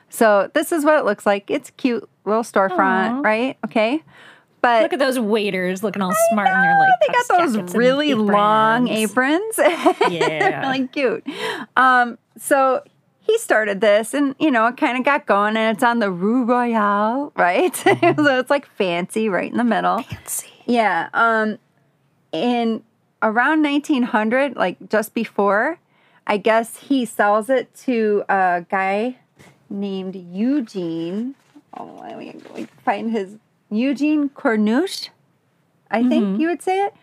So this is what it looks like. It's cute little storefront, Aw. right? Okay. But Look at those waiters looking all smart in their like they got those really long aprons. aprons. [LAUGHS] They're Yeah. really cute. Um, so he started this and, you know, it kind of got going and it's on the Rue Royale, [LAUGHS] right? so it's like fancy right in the middle. Fancy. Yeah. Um, in around 1900, like just before, I guess he sells it to a guy named Eugene. Oh, let me let me find his Eugene Cornuché. I think you would say it.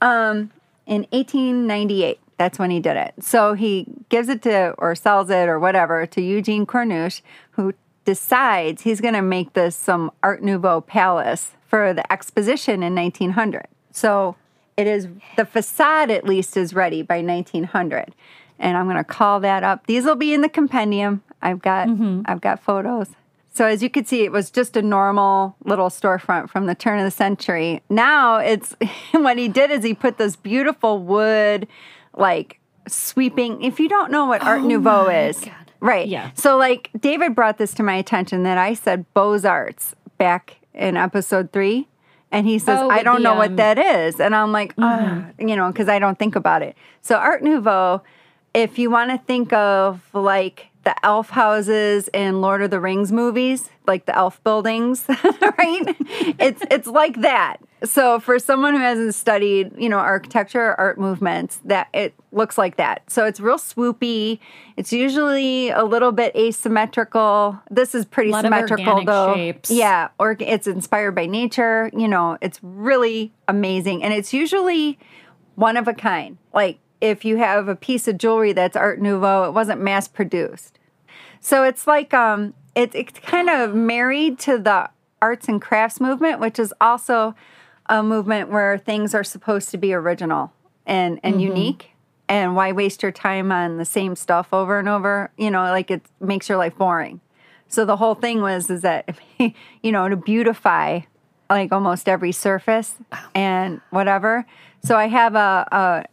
Um, in 1898, that's when he did it. So he gives it to or sells it or whatever to Eugene Cornuché, who decides he's going to make this some Art Nouveau palace for the exposition in 1900. So it is the facade at least is ready by 1900, and I'm going to call that up. These will be in the compendium. I've got mm-hmm. I've got photos. So as you could see, it was just a normal little storefront from the turn of the century. Now it's [LAUGHS] what he did is he put this beautiful wood, like sweeping. If you don't know what Art Nouveau my is, God. right? Yeah. So like David brought this to my attention that I said Beaux Arts back in episode three. And he says, Oh, I don't the, know um, what that is. And I'm like, ah, you know, because I don't think about it. So Art Nouveau, if you want to think of like the elf houses in Lord of the Rings movies, like the elf buildings, [LAUGHS] right? It's it's like that. So for someone who hasn't studied, you know, architecture or art movements, that it looks like that. So it's real swoopy. It's usually a little bit asymmetrical. This is pretty symmetrical though. shapes. Yeah, or it's inspired by nature. You know, it's really amazing, and it's usually one of a kind. Like if you have a piece of jewelry that's Art Nouveau, it wasn't mass produced. So it's like um, it's it's kind of married to the arts and crafts movement, which is also a movement where things are supposed to be original and and unique. And why waste your time on the same stuff over and over? You know, like it makes your life boring. So the whole thing was is that [LAUGHS] you know to beautify like almost every surface and whatever. So I have a, a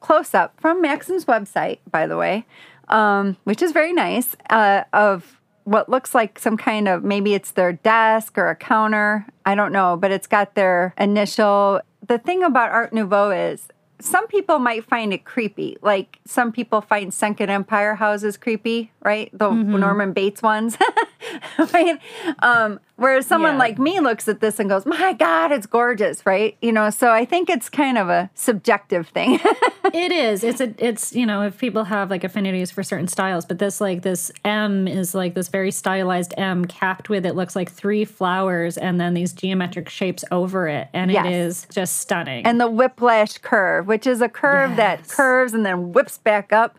close up from Maxim's website, by the way, um, which is very nice, uh, of what looks like some kind of maybe it's their desk or a counter. I don't know, but it's got their initial. The thing about Art Nouveau is some people might find it creepy. Like some people find Second Empire houses creepy, right? The Norman Bates ones. [LAUGHS] right? Um, whereas someone Yeah. like me looks at this and goes, My God, it's gorgeous, right? You know, so I think it's kind of a subjective thing. [LAUGHS] it is. It's a. It's you know if people have like affinities for certain styles, but this like this M is like this very stylized M capped with it looks like three flowers and then these geometric shapes over it, and Yes. it is just stunning. and the whiplash curve, which is a curve that curves and then whips back up.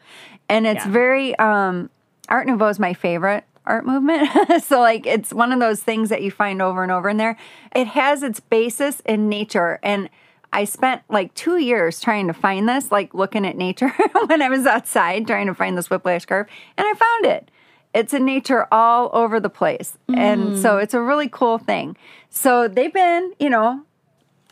And it's Yeah. very um Art Nouveau is my favorite art movement. [LAUGHS] so like it's one of those things that you find over and over in there. It has its basis in nature and I spent like two years trying to find this, like looking at nature [LAUGHS] when I was outside trying to find this whiplash curve, and I found it. It's in nature all over the place. And so it's a really cool thing. So they've been, you know,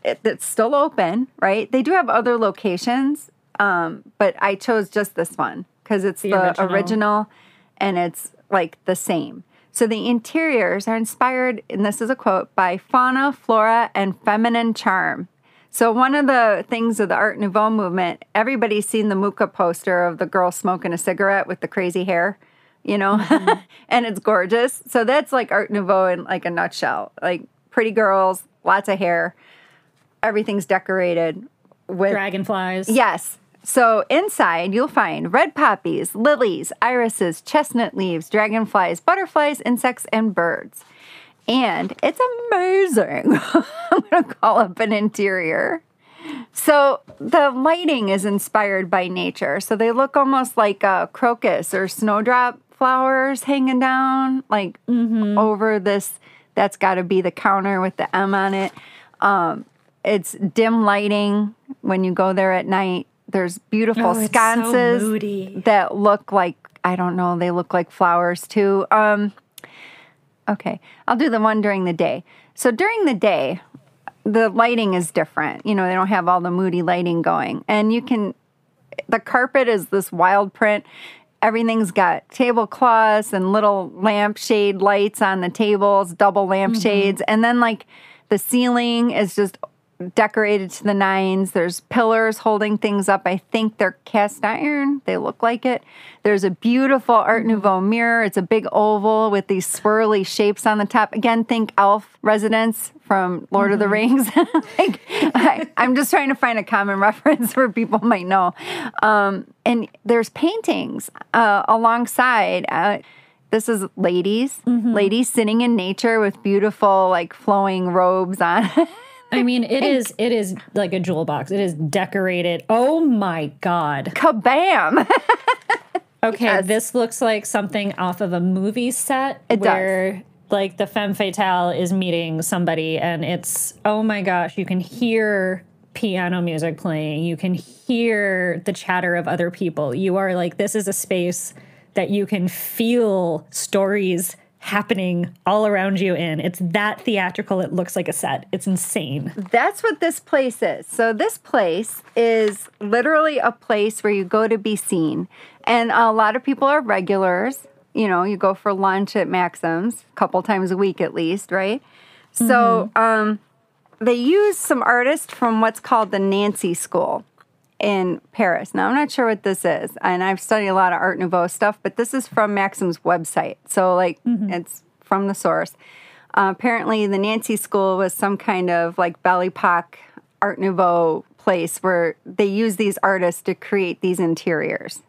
it, it's still open, right? They do have other locations, um, but I chose just this one because it's the, The original. original. and it's like the same. So the interiors are inspired, and this is a quote, by fauna, flora, and feminine charm. So one of the things of the Art Nouveau movement, everybody's seen the Mucha poster of the girl smoking a cigarette with the crazy hair, you know, mm-hmm. [LAUGHS] and it's gorgeous. So that's like Art Nouveau in like a nutshell. Like pretty girls, lots of hair, everything's decorated with Dragonflies. yes, So inside, you'll find red poppies, lilies, irises, chestnut leaves, dragonflies, butterflies, insects, and birds. And it's amazing. [LAUGHS] I'm going to call up an interior. So the lighting is inspired by nature. So they look almost like a crocus or snowdrop flowers hanging down, like over this. That's got to be the counter with the M on it. Um, it's dim lighting when you go there at night. There's beautiful Oh, it's so sconces that look like I don't know. They look like flowers too. Um, okay, I'll do the one during the day. So during the day, the lighting is different. You know, they don't have all the moody lighting going, and you can. The carpet is this wild print. Everything's got tablecloths and little lampshade lights on the tables, double lampshades, and then like the ceiling is just decorated to the nines. There's pillars holding things up. I think they're cast iron. They look like it. There's a beautiful Art Nouveau mirror. It's a big oval with these swirly shapes on the top. Again, think elf residence from Lord of the Rings. [LAUGHS] like, I, I'm just trying to find a common [LAUGHS] reference where people might know. Um, and there's paintings uh, alongside. Uh, this is ladies, ladies sitting in nature with beautiful, like flowing robes on. [LAUGHS] I mean, it is it is like a jewel box. It is decorated. Oh my god. Kabam! [LAUGHS] Okay, Yes. this looks like something off of a movie set It does. where like the femme fatale is meeting somebody and it's oh my gosh, you can hear piano music playing. You can hear the chatter of other people. You are like this is a space that you can feel stories happening all around you in. It's that theatrical. It looks like a set. It's insane. That's what this place is. So, this place is literally a place where you go to be seen. And a lot of people are regulars. You know, you go for lunch at Maxim's a couple times a week at least, right? So, um, they use some artists from what's called the Nancy School in Paris. Now, I'm not sure what this is, and I've studied a lot of Art Nouveau stuff, but this is from Maxim's website. So, like, it's from the source. Uh, apparently, the Nancy School was some kind of like Belle Epoque Art Nouveau place where they use these artists to create these interiors.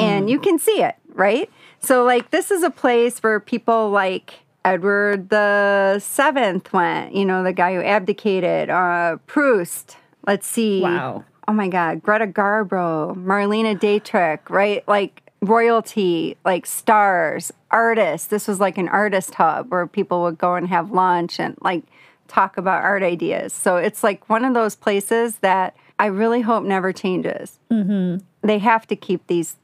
And you can see it, right? So, like, this is a place where people like Edward the Seventh went, you know, the guy who abdicated, uh, Proust. Let's see. Wow. Oh my God, Greta Garbo, Marlene Dietrich, right? Like royalty, like stars, artists. This was like an artist hub where people would go and have lunch and like talk about art ideas. So it's like one of those places that I really hope never changes. Mm-hmm. They have to keep these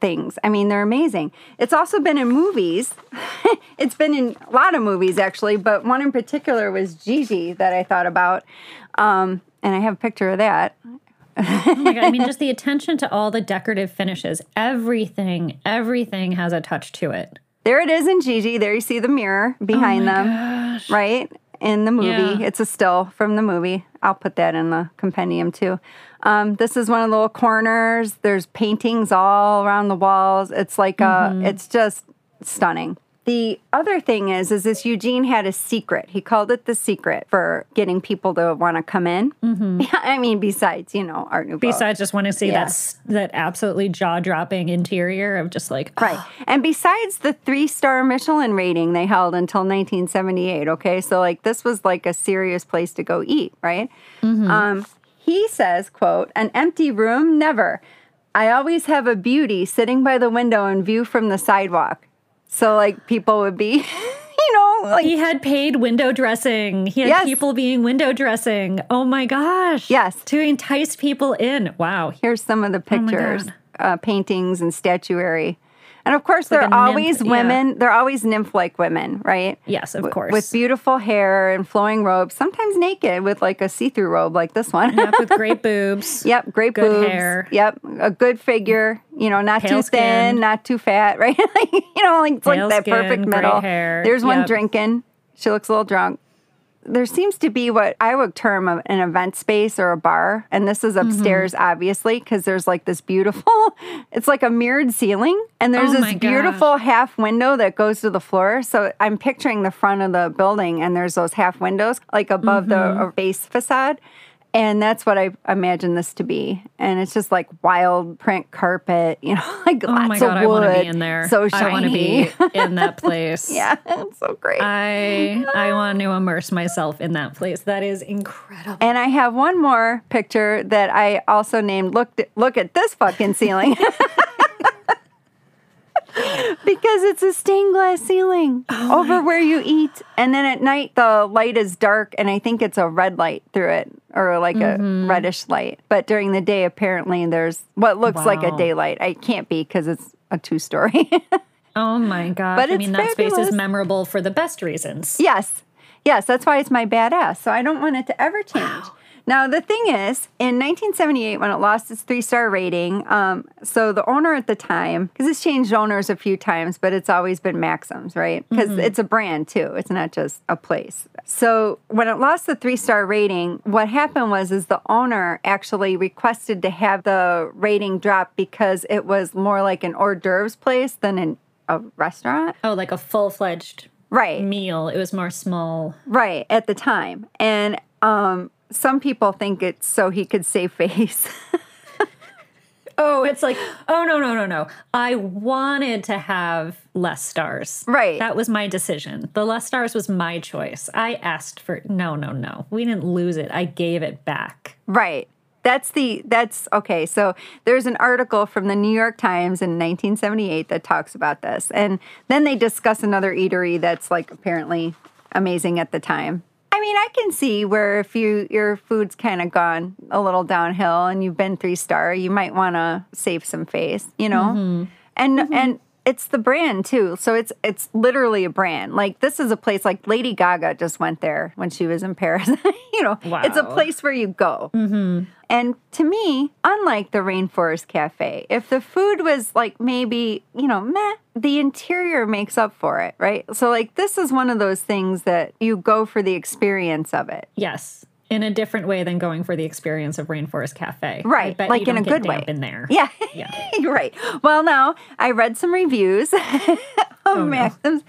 things. I mean, they're amazing. It's also been in movies. [LAUGHS] it's been in a lot of movies, actually, but one in particular was Gigi that I thought about. Um, and I have a picture of that. Oh my god! I mean, just the attention to all the decorative finishes. Everything, everything has a touch to it. There it is in Gigi. There you see the mirror behind them, right? In the movie. Yeah. It's a still from the movie. I'll put that in the compendium too. Um, this is one of the little corners. There's paintings all around the walls. It's like a, it's just stunning. The other thing is, is this Eugene had a secret. He called it the secret for getting people to want to come in. Yeah, [LAUGHS] I mean, besides, you know, Art Nouveau. Besides, just want to see Yeah. that that absolutely jaw dropping interior of just like Right. And besides the three star Michelin rating they held until 1978, okay? So, like, this was like a serious place to go eat, right? Um, he says, quote, an empty room? Never. I always have a beauty sitting by the window and view from the sidewalk. So, like, people would be, [LAUGHS] you know, like, He had paid window dressing. He had Yes. people being window dressing. Oh my gosh. Yes. To entice people in. Wow. here's some of the Oh pictures, God. uh, paintings, and statuary. And of course, like they're a nymph- always yeah. women. They're always nymph like women, right? Yes, of W- course. With beautiful hair and flowing robes, sometimes naked with like a see through robe like this one. Yep, with great [LAUGHS] boobs. yep, great Good boobs. hair. Yep, a good figure. You know, not Pale too thin, not too fat, [LAUGHS] right? Like, you know, like like that skin, perfect middle. hair. There's one Yep. drinking. She looks a little drunk. There seems to be what I would term an event space or a bar. And this is Mm-hmm. upstairs, obviously, because there's like this beautiful, [LAUGHS] it's like a mirrored ceiling. And there's Oh this beautiful half window that goes to the floor. So I'm picturing the front of the building and there's those half windows like above the Mm-hmm. uh, base facade. And that's what I imagine this to be. And it's just like wild print carpet, you know, [LAUGHS] like Oh lots my god, of I want to be in there. So shiny. I want to be in that place. yeah, it's so great. I I ah. want to immerse myself in that place. That is incredible. and I have one more picture that I also named look look at this fucking ceiling. [LAUGHS] because it's a stained glass ceiling Oh over where you eat and then at night the light is dark and I think it's a red light through it or like Mm-hmm. a reddish light. But during the day apparently there's what looks like a daylight. I can't be cuz it's a two story. [LAUGHS] Oh my god. But I mean that space is memorable for the best reasons. Yes. Yes, that's why it's my badass. So I don't want it to ever change. Now, the thing is, in 1978, when it lost its three star rating, um, so the owner at the time, because it's changed owners a few times, but it's always been Maxim's, right? Because it's a brand too, it's not just a place. So when it lost the three star rating, what happened was is the owner actually requested to have the rating drop because it was more like an hors d'oeuvres place than an, a restaurant. Oh, like a full-fledged Right. meal. It was more small. Right, at the time. And um, some people think it's so he could save face. [LAUGHS] Oh, it's like, oh no, no, no, no. I wanted to have less stars. Right. That was my decision. The less stars was my choice. I asked for no, no, no. We didn't lose it. I gave it back. right. That's the, that's okay. So there's an article from the New York Times in 1978 that talks about this. And then they discuss another eatery that's like apparently amazing at the time. I mean, I can see where if you your food's kind of gone a little downhill and you've been three star, you might want to save some face, you know. Mm-hmm. And mm-hmm. and it's the brand too, so it's it's literally a brand. Like this is a place like Lady Gaga just went there when she was in Paris. [LAUGHS] you know, it's a place where you go. Mm-hmm. And to me, unlike the Rainforest Cafe, if the food was like maybe, you know, meh, the interior makes up for it, right? So, like, this is one of those things that you go for the experience of it. Yes. In a different way than going for the experience of Rainforest Cafe. Right, like in a good way. In there. Yeah. Yeah. [LAUGHS] Right. Well, now I read some reviews [LAUGHS] of Oh, Maxims,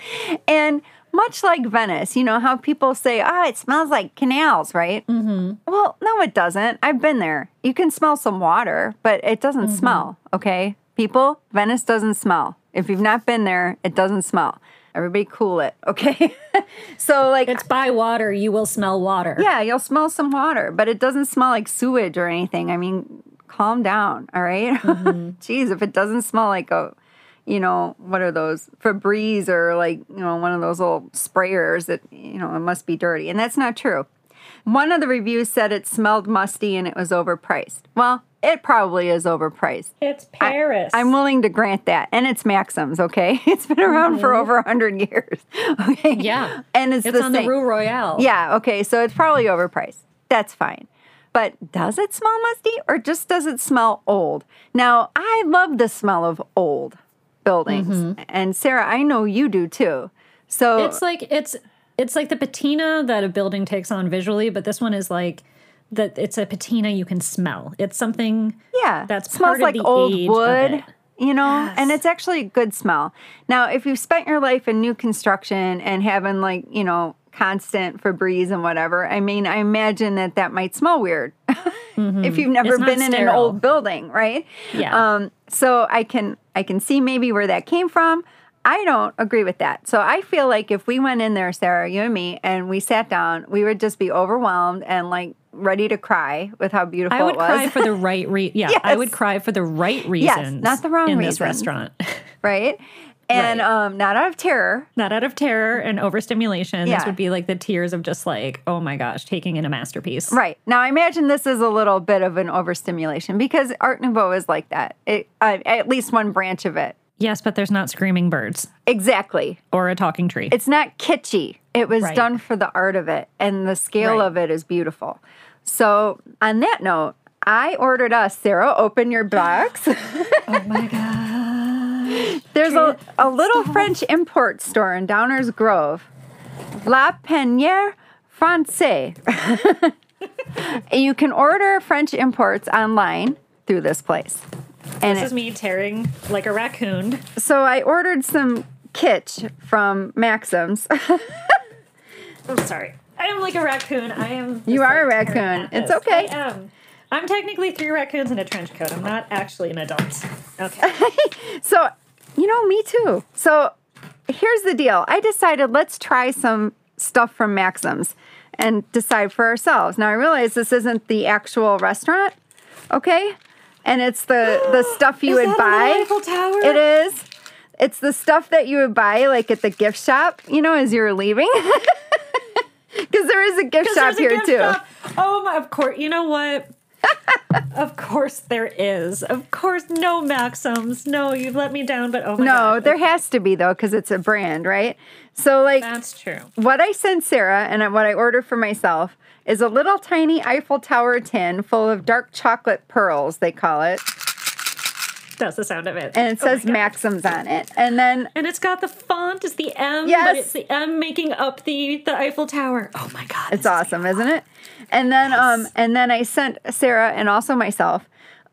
and much like Venice, you know how people say, ah, it smells like canals, right? Mm-hmm. Well, no, it doesn't. I've been there. You can smell some water, but it doesn't Mm-hmm. smell, okay? People, Venice doesn't smell. If you've not been there, it doesn't smell. Everybody cool it, [LAUGHS] okay? so, like, It's by water. You will smell water. yeah, you'll smell some water, but it doesn't smell like sewage or anything. I mean, calm down, all right? [LAUGHS] Jeez, if it doesn't smell like a, you know, what are those Febreze or like, you know, one of those little sprayers that, you know, it must be dirty. And that's not true. One of the reviews said it smelled musty and it was overpriced. Well, it probably is overpriced. It's Paris. I'm willing to grant that. And it's Maxim's, okay? [LAUGHS] It's been around for mm-hmm. over a 100 years. [LAUGHS] Okay? Yeah. And it's, It's the on same. the Rue Royale. Yeah, okay, so it's probably overpriced. That's fine. But does it smell musty or just does it smell old? Now, I love the smell of old buildings. And Sarah, I know you do too. So It's like it's it's like the patina that a building takes on visually, but this one is like that it's a patina you can smell. It's something yeah, that's smells part of like the old wood. You know, and it's actually a good smell. Now, if you've spent your life in new construction and having like, you know, constant Febreze and whatever, I mean, I imagine that that might smell weird [LAUGHS] if you've never Mm-hmm. Been in an old building, right? Yeah. Um, so I can I can see maybe where that came from. I don't agree with that. So I feel like if we went in there, Sarah, you and me, and we sat down, we would just be overwhelmed and like ready to cry with how beautiful I would it was. cry for the [LAUGHS] right reason. Yeah, I would cry for the right reasons. not the wrong reasons in this restaurant. [LAUGHS] right? And Right. um, not out of terror. not out of terror and overstimulation. Yeah. This would be like the tears of just like, oh my gosh, taking in a masterpiece. Right. Now, I imagine this is a little bit of an overstimulation because Art Nouveau is like that. It, uh, at least one branch of it. Yes, but there's not screaming birds Exactly. or a talking tree. It's not kitschy. It was Right. done for the art of it, and the scale Right. of it is beautiful. So, on that note, I ordered us, Sarah, open your box. [LAUGHS] oh my god. There's a, a little French import store in Downers Grove, La Penière Francais. [LAUGHS] you can order French imports online through this place. And This it- is me tearing like a raccoon. so I ordered some kitsch from Maxim's. [LAUGHS] I'm sorry. I am like a raccoon. I am. You are like, a raccoon. It's okay. I am. I'm technically three raccoons in a trench coat. I'm not actually an adult. Okay. [LAUGHS] So, you know, me too. So, here's the deal. I decided let's try some stuff from Maxim's and decide for ourselves. Now, I realize this isn't the actual restaurant, okay? And it's the the [GASPS] stuff you Is would buy. an Eiffel Tower? It is. It's the stuff that you would buy like at the gift shop, you know, as you're leaving. [LAUGHS] Because there is a gift shop a here gift too. shop. Oh my! Of course. You know what? [LAUGHS] of course there is. Of course, no Maxims. No, you've let me down. But oh my No, God. No, there has to be though, because it's a brand, right? So like That's true. what I send Sarah and what I order for myself is a little tiny Eiffel Tower tin full of dark chocolate pearls, they call it. That's the sound of it. And it Oh says God. Maxims on it. And then And it's got the font is the M, Yes. but it's the M making up the the Eiffel Tower. Oh my god, it's awesome, isn't it? And then um and then I sent Sarah and also myself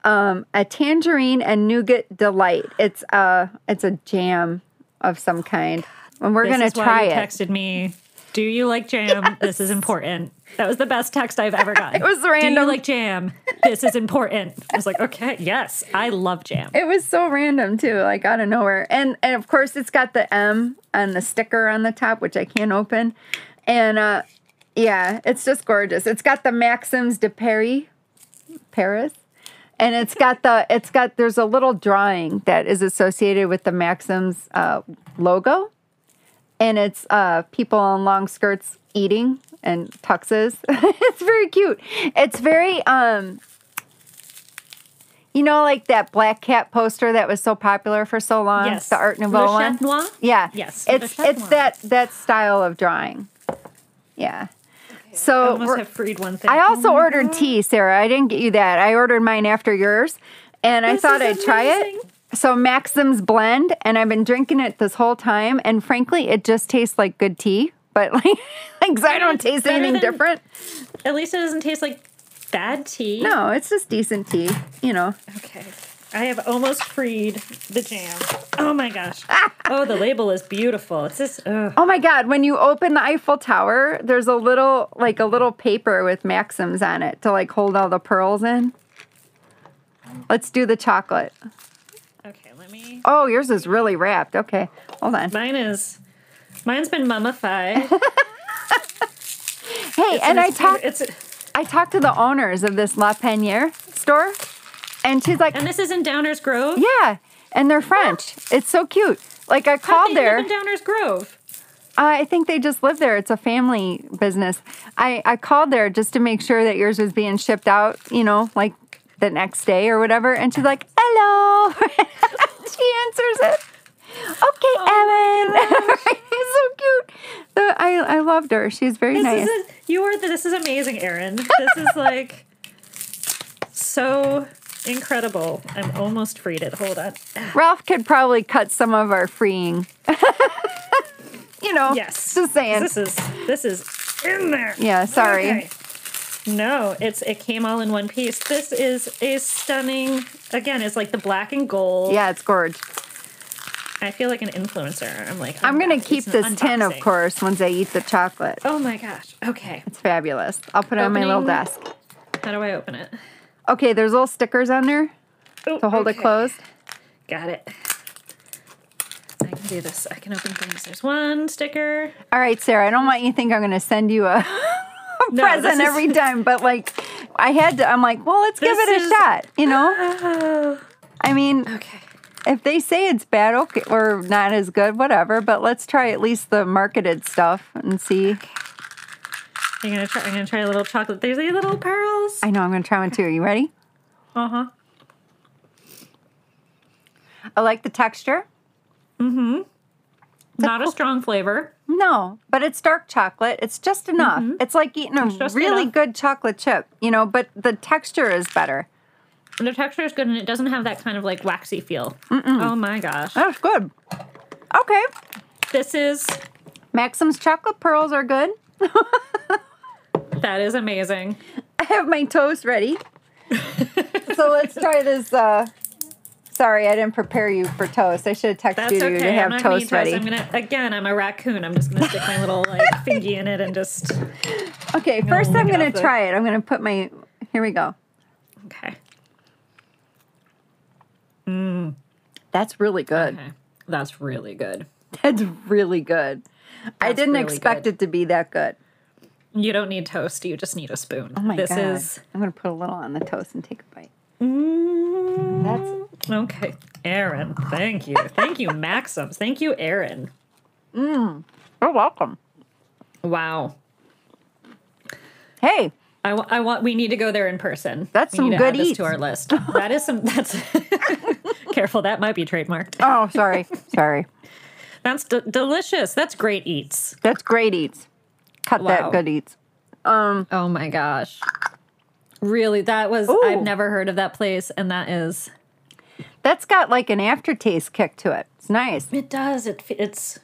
um a tangerine and nougat delight. It's uh it's a jam of some kind. And we're This gonna try it. Texted me. Do you like jam? [LAUGHS] This is important. That was the best text I've ever gotten. It was random. Do you like jam? This is important. I was like, okay, yes, I love jam. It was so random too, like out of nowhere. And and of course it's got the M and the sticker on the top, which I can't open. And uh yeah, it's just gorgeous. It's got the Maxims de Paris, Paris. And it's got the it's got there's a little drawing that is associated with the Maxims uh, logo. And it's uh people in long skirts eating and tuxes. [LAUGHS] it's very cute. It's very um you know, like that black cat poster that was so popular for so long, Yes. the Art Nouveau Le one. Noir? Yeah, Yes, It's it's that that style of drawing. Yeah. I So almost have freed one thing. I Oh also my ordered God. tea, Sarah. I didn't get you that. I ordered mine after yours, and I thought I'd try it. So Maxim's blend, and I've been drinking it this whole time, and frankly, it just tastes like good tea. But [LAUGHS] like, like I don't taste anything than- different. At least it doesn't taste like bad tea. No, it's just decent tea. You know. Okay. I have almost freed the jam. Oh my gosh. oh, the label is beautiful. It's ugh. Oh my God! When you open the Eiffel Tower, there's a little like a little paper with Maxims on it to like hold all the pearls in. Let's do the chocolate. Okay, let me. Oh, yours is really wrapped. Okay, hold on. Mine is, mine's been mummified. [LAUGHS] Hey, and I talked. It's, I talked to the owners of this La Peniere store, and she's like, and this is in Downers Grove. "Yeah," and they're French. It's so cute. Like I called they there. live in Downers Grove. Uh, I think they just live there. It's a family business. I I called there just to make sure that yours was being shipped out. You know, like the next day or whatever. And she's like, "Hello." [LAUGHS] she answers it. Okay, Oh Evan. [LAUGHS] It's so cute. The, I I loved her. She's very This nice. is a, you are. This is amazing, Erin. This is like so incredible. I'm almost freed it. Hold on. Ralph could probably cut some of our freeing. [LAUGHS] you know, Yes. just saying. This is this is in there. Yeah, sorry. Okay. No, it's it came all in one piece. This is a stunning. Again, it's like the black and gold. Yeah, it's gorge. I feel like an influencer. I'm like I'm gonna unbox- keep this an tin, of course, once I eat the chocolate. Oh my gosh. Okay. It's fabulous. I'll put it on my little desk. How do I open it? Okay, there's little stickers on there Oh, to hold it closed. Got it. I can do this. I can open things. There's one sticker. All right, Sarah, I don't want you to think I'm going to send you a, a [LAUGHS] No, present this is- every time, but like, I had to, I'm like, well, let's give it a is- shot, you know? Oh. I mean, Okay. if they say it's bad okay, or not as good, whatever, but let's try at least the marketed stuff and see. I'm gonna try. I'm gonna try a little chocolate. There's these little pearls. I know, I'm to try one too. Are you ready? Uh huh. I like the texture. Mm-hmm. It's Not a strong flavor. No, but it's dark chocolate. It's just enough. It's like eating a Mm-hmm. really enough. good chocolate chip, you know, but the texture is better. And the texture is good, and it doesn't have that kind of like waxy feel. Oh my gosh. That's good. Okay. This is Maxim's chocolate pearls are good. [LAUGHS] [LAUGHS] that is amazing. I have my toast ready. [LAUGHS] so let's try this uh, sorry, I didn't prepare you for toast. I should have texted That's you okay. to I'm have gonna eat toast ready. I'm gonna again. I'm a raccoon. I'm just gonna stick my little like [LAUGHS] fingy in it and just. Okay, first I'm gonna try it. I'm gonna put my. Here we go. Okay. Hmm. That's really good. Okay. That's really good. That's really good. I didn't really expect good. it to be that good. You don't need toast. You just need a spoon. Oh my this god! is I'm gonna put a little on the toast and take a bite. Mm, That's okay. Erin, thank you. Thank you, [LAUGHS] Maxims. Thank you, Erin. you're welcome. Wow. Hey, I, want. We need to go there in person. That's we some good eats. to our list. That is some. That's [LAUGHS] careful. That might be trademarked. oh sorry, sorry. That's d- delicious. That's great eats. That's great eats. Cut Wow. that good eats. Um, Oh my gosh. Really, that was. Ooh. I've never heard of that place, and that is. that's got like an aftertaste kick to it. It's nice. It does. It. It's.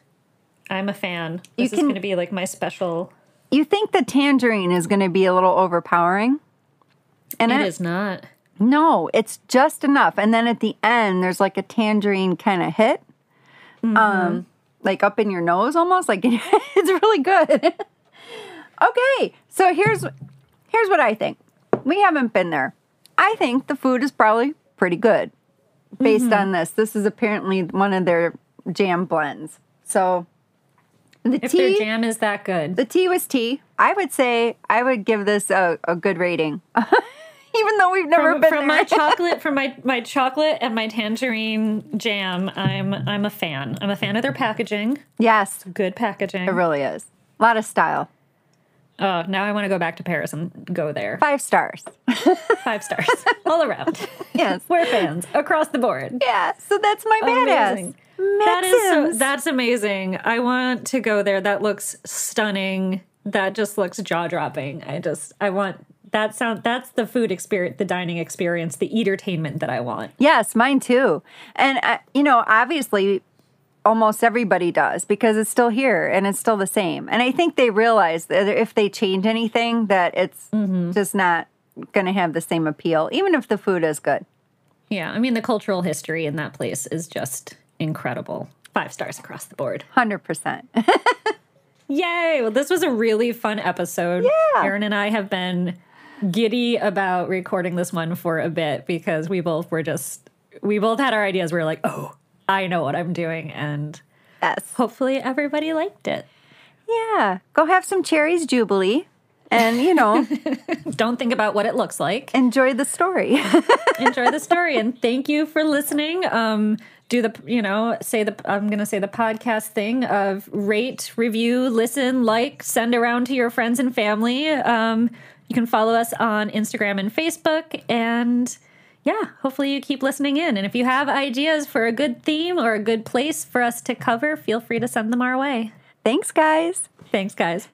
I'm a fan. You This is going to be like my special. You think the tangerine is going to be a little overpowering? And It is not. No, it's just enough. And then at the end, there's like a tangerine kind of hit, um, like up in your nose almost. Like [LAUGHS] it's really good. Okay, so here's here's what I think. We haven't been there. I think the food is probably pretty good based mm-hmm. on this. This is apparently one of their jam blends. So the If their tea, jam is that good, the tea was tea. I would say I would give this a, a good rating, [LAUGHS] even though we've never from, been from there. my [LAUGHS] chocolate, from my my chocolate and my tangerine jam, I'm I'm a fan. I'm a fan of their packaging. yes, Good packaging. It really is. A lot of style. Oh, now I want to go back to Paris and go there. Five stars. [LAUGHS] Five stars all around. [LAUGHS] Yes. We're fans across the board. yeah. So that's my badass. That is so, that's amazing. I want to go there. That looks stunning. That just looks jaw dropping. I just I want that sound. That's the food experience, the dining experience, the entertainment that I want. Yes, mine too. And uh, you know, obviously, almost everybody does because it's still here and it's still the same. And I think they realize that if they change anything, that it's Mm-hmm. just not going to have the same appeal, even if the food is good. Yeah, I mean the cultural history in that place is just incredible. Five stars across the board. Hundred percent. [LAUGHS] Yay! Well, this was a really fun episode. Yeah. Erin and I have been giddy about recording this one for a bit because we both were just we both had our ideas. We were like, oh, I know what I'm doing, and Yes. hopefully everybody liked it. Yeah. Go have some cherries, Jubilee, and you know, [LAUGHS] Don't think about what it looks like. enjoy the story. [LAUGHS] Enjoy the story, and thank you for listening. Um, do the you know say the I'm gonna say the podcast thing of rate, review, listen, like, send around to your friends and family. Um, you can follow us on Instagram and Facebook, and yeah, hopefully you keep listening in. And if you have ideas for a good theme or a good place for us to cover, feel free to send them our way. Thanks, guys. Thanks, guys.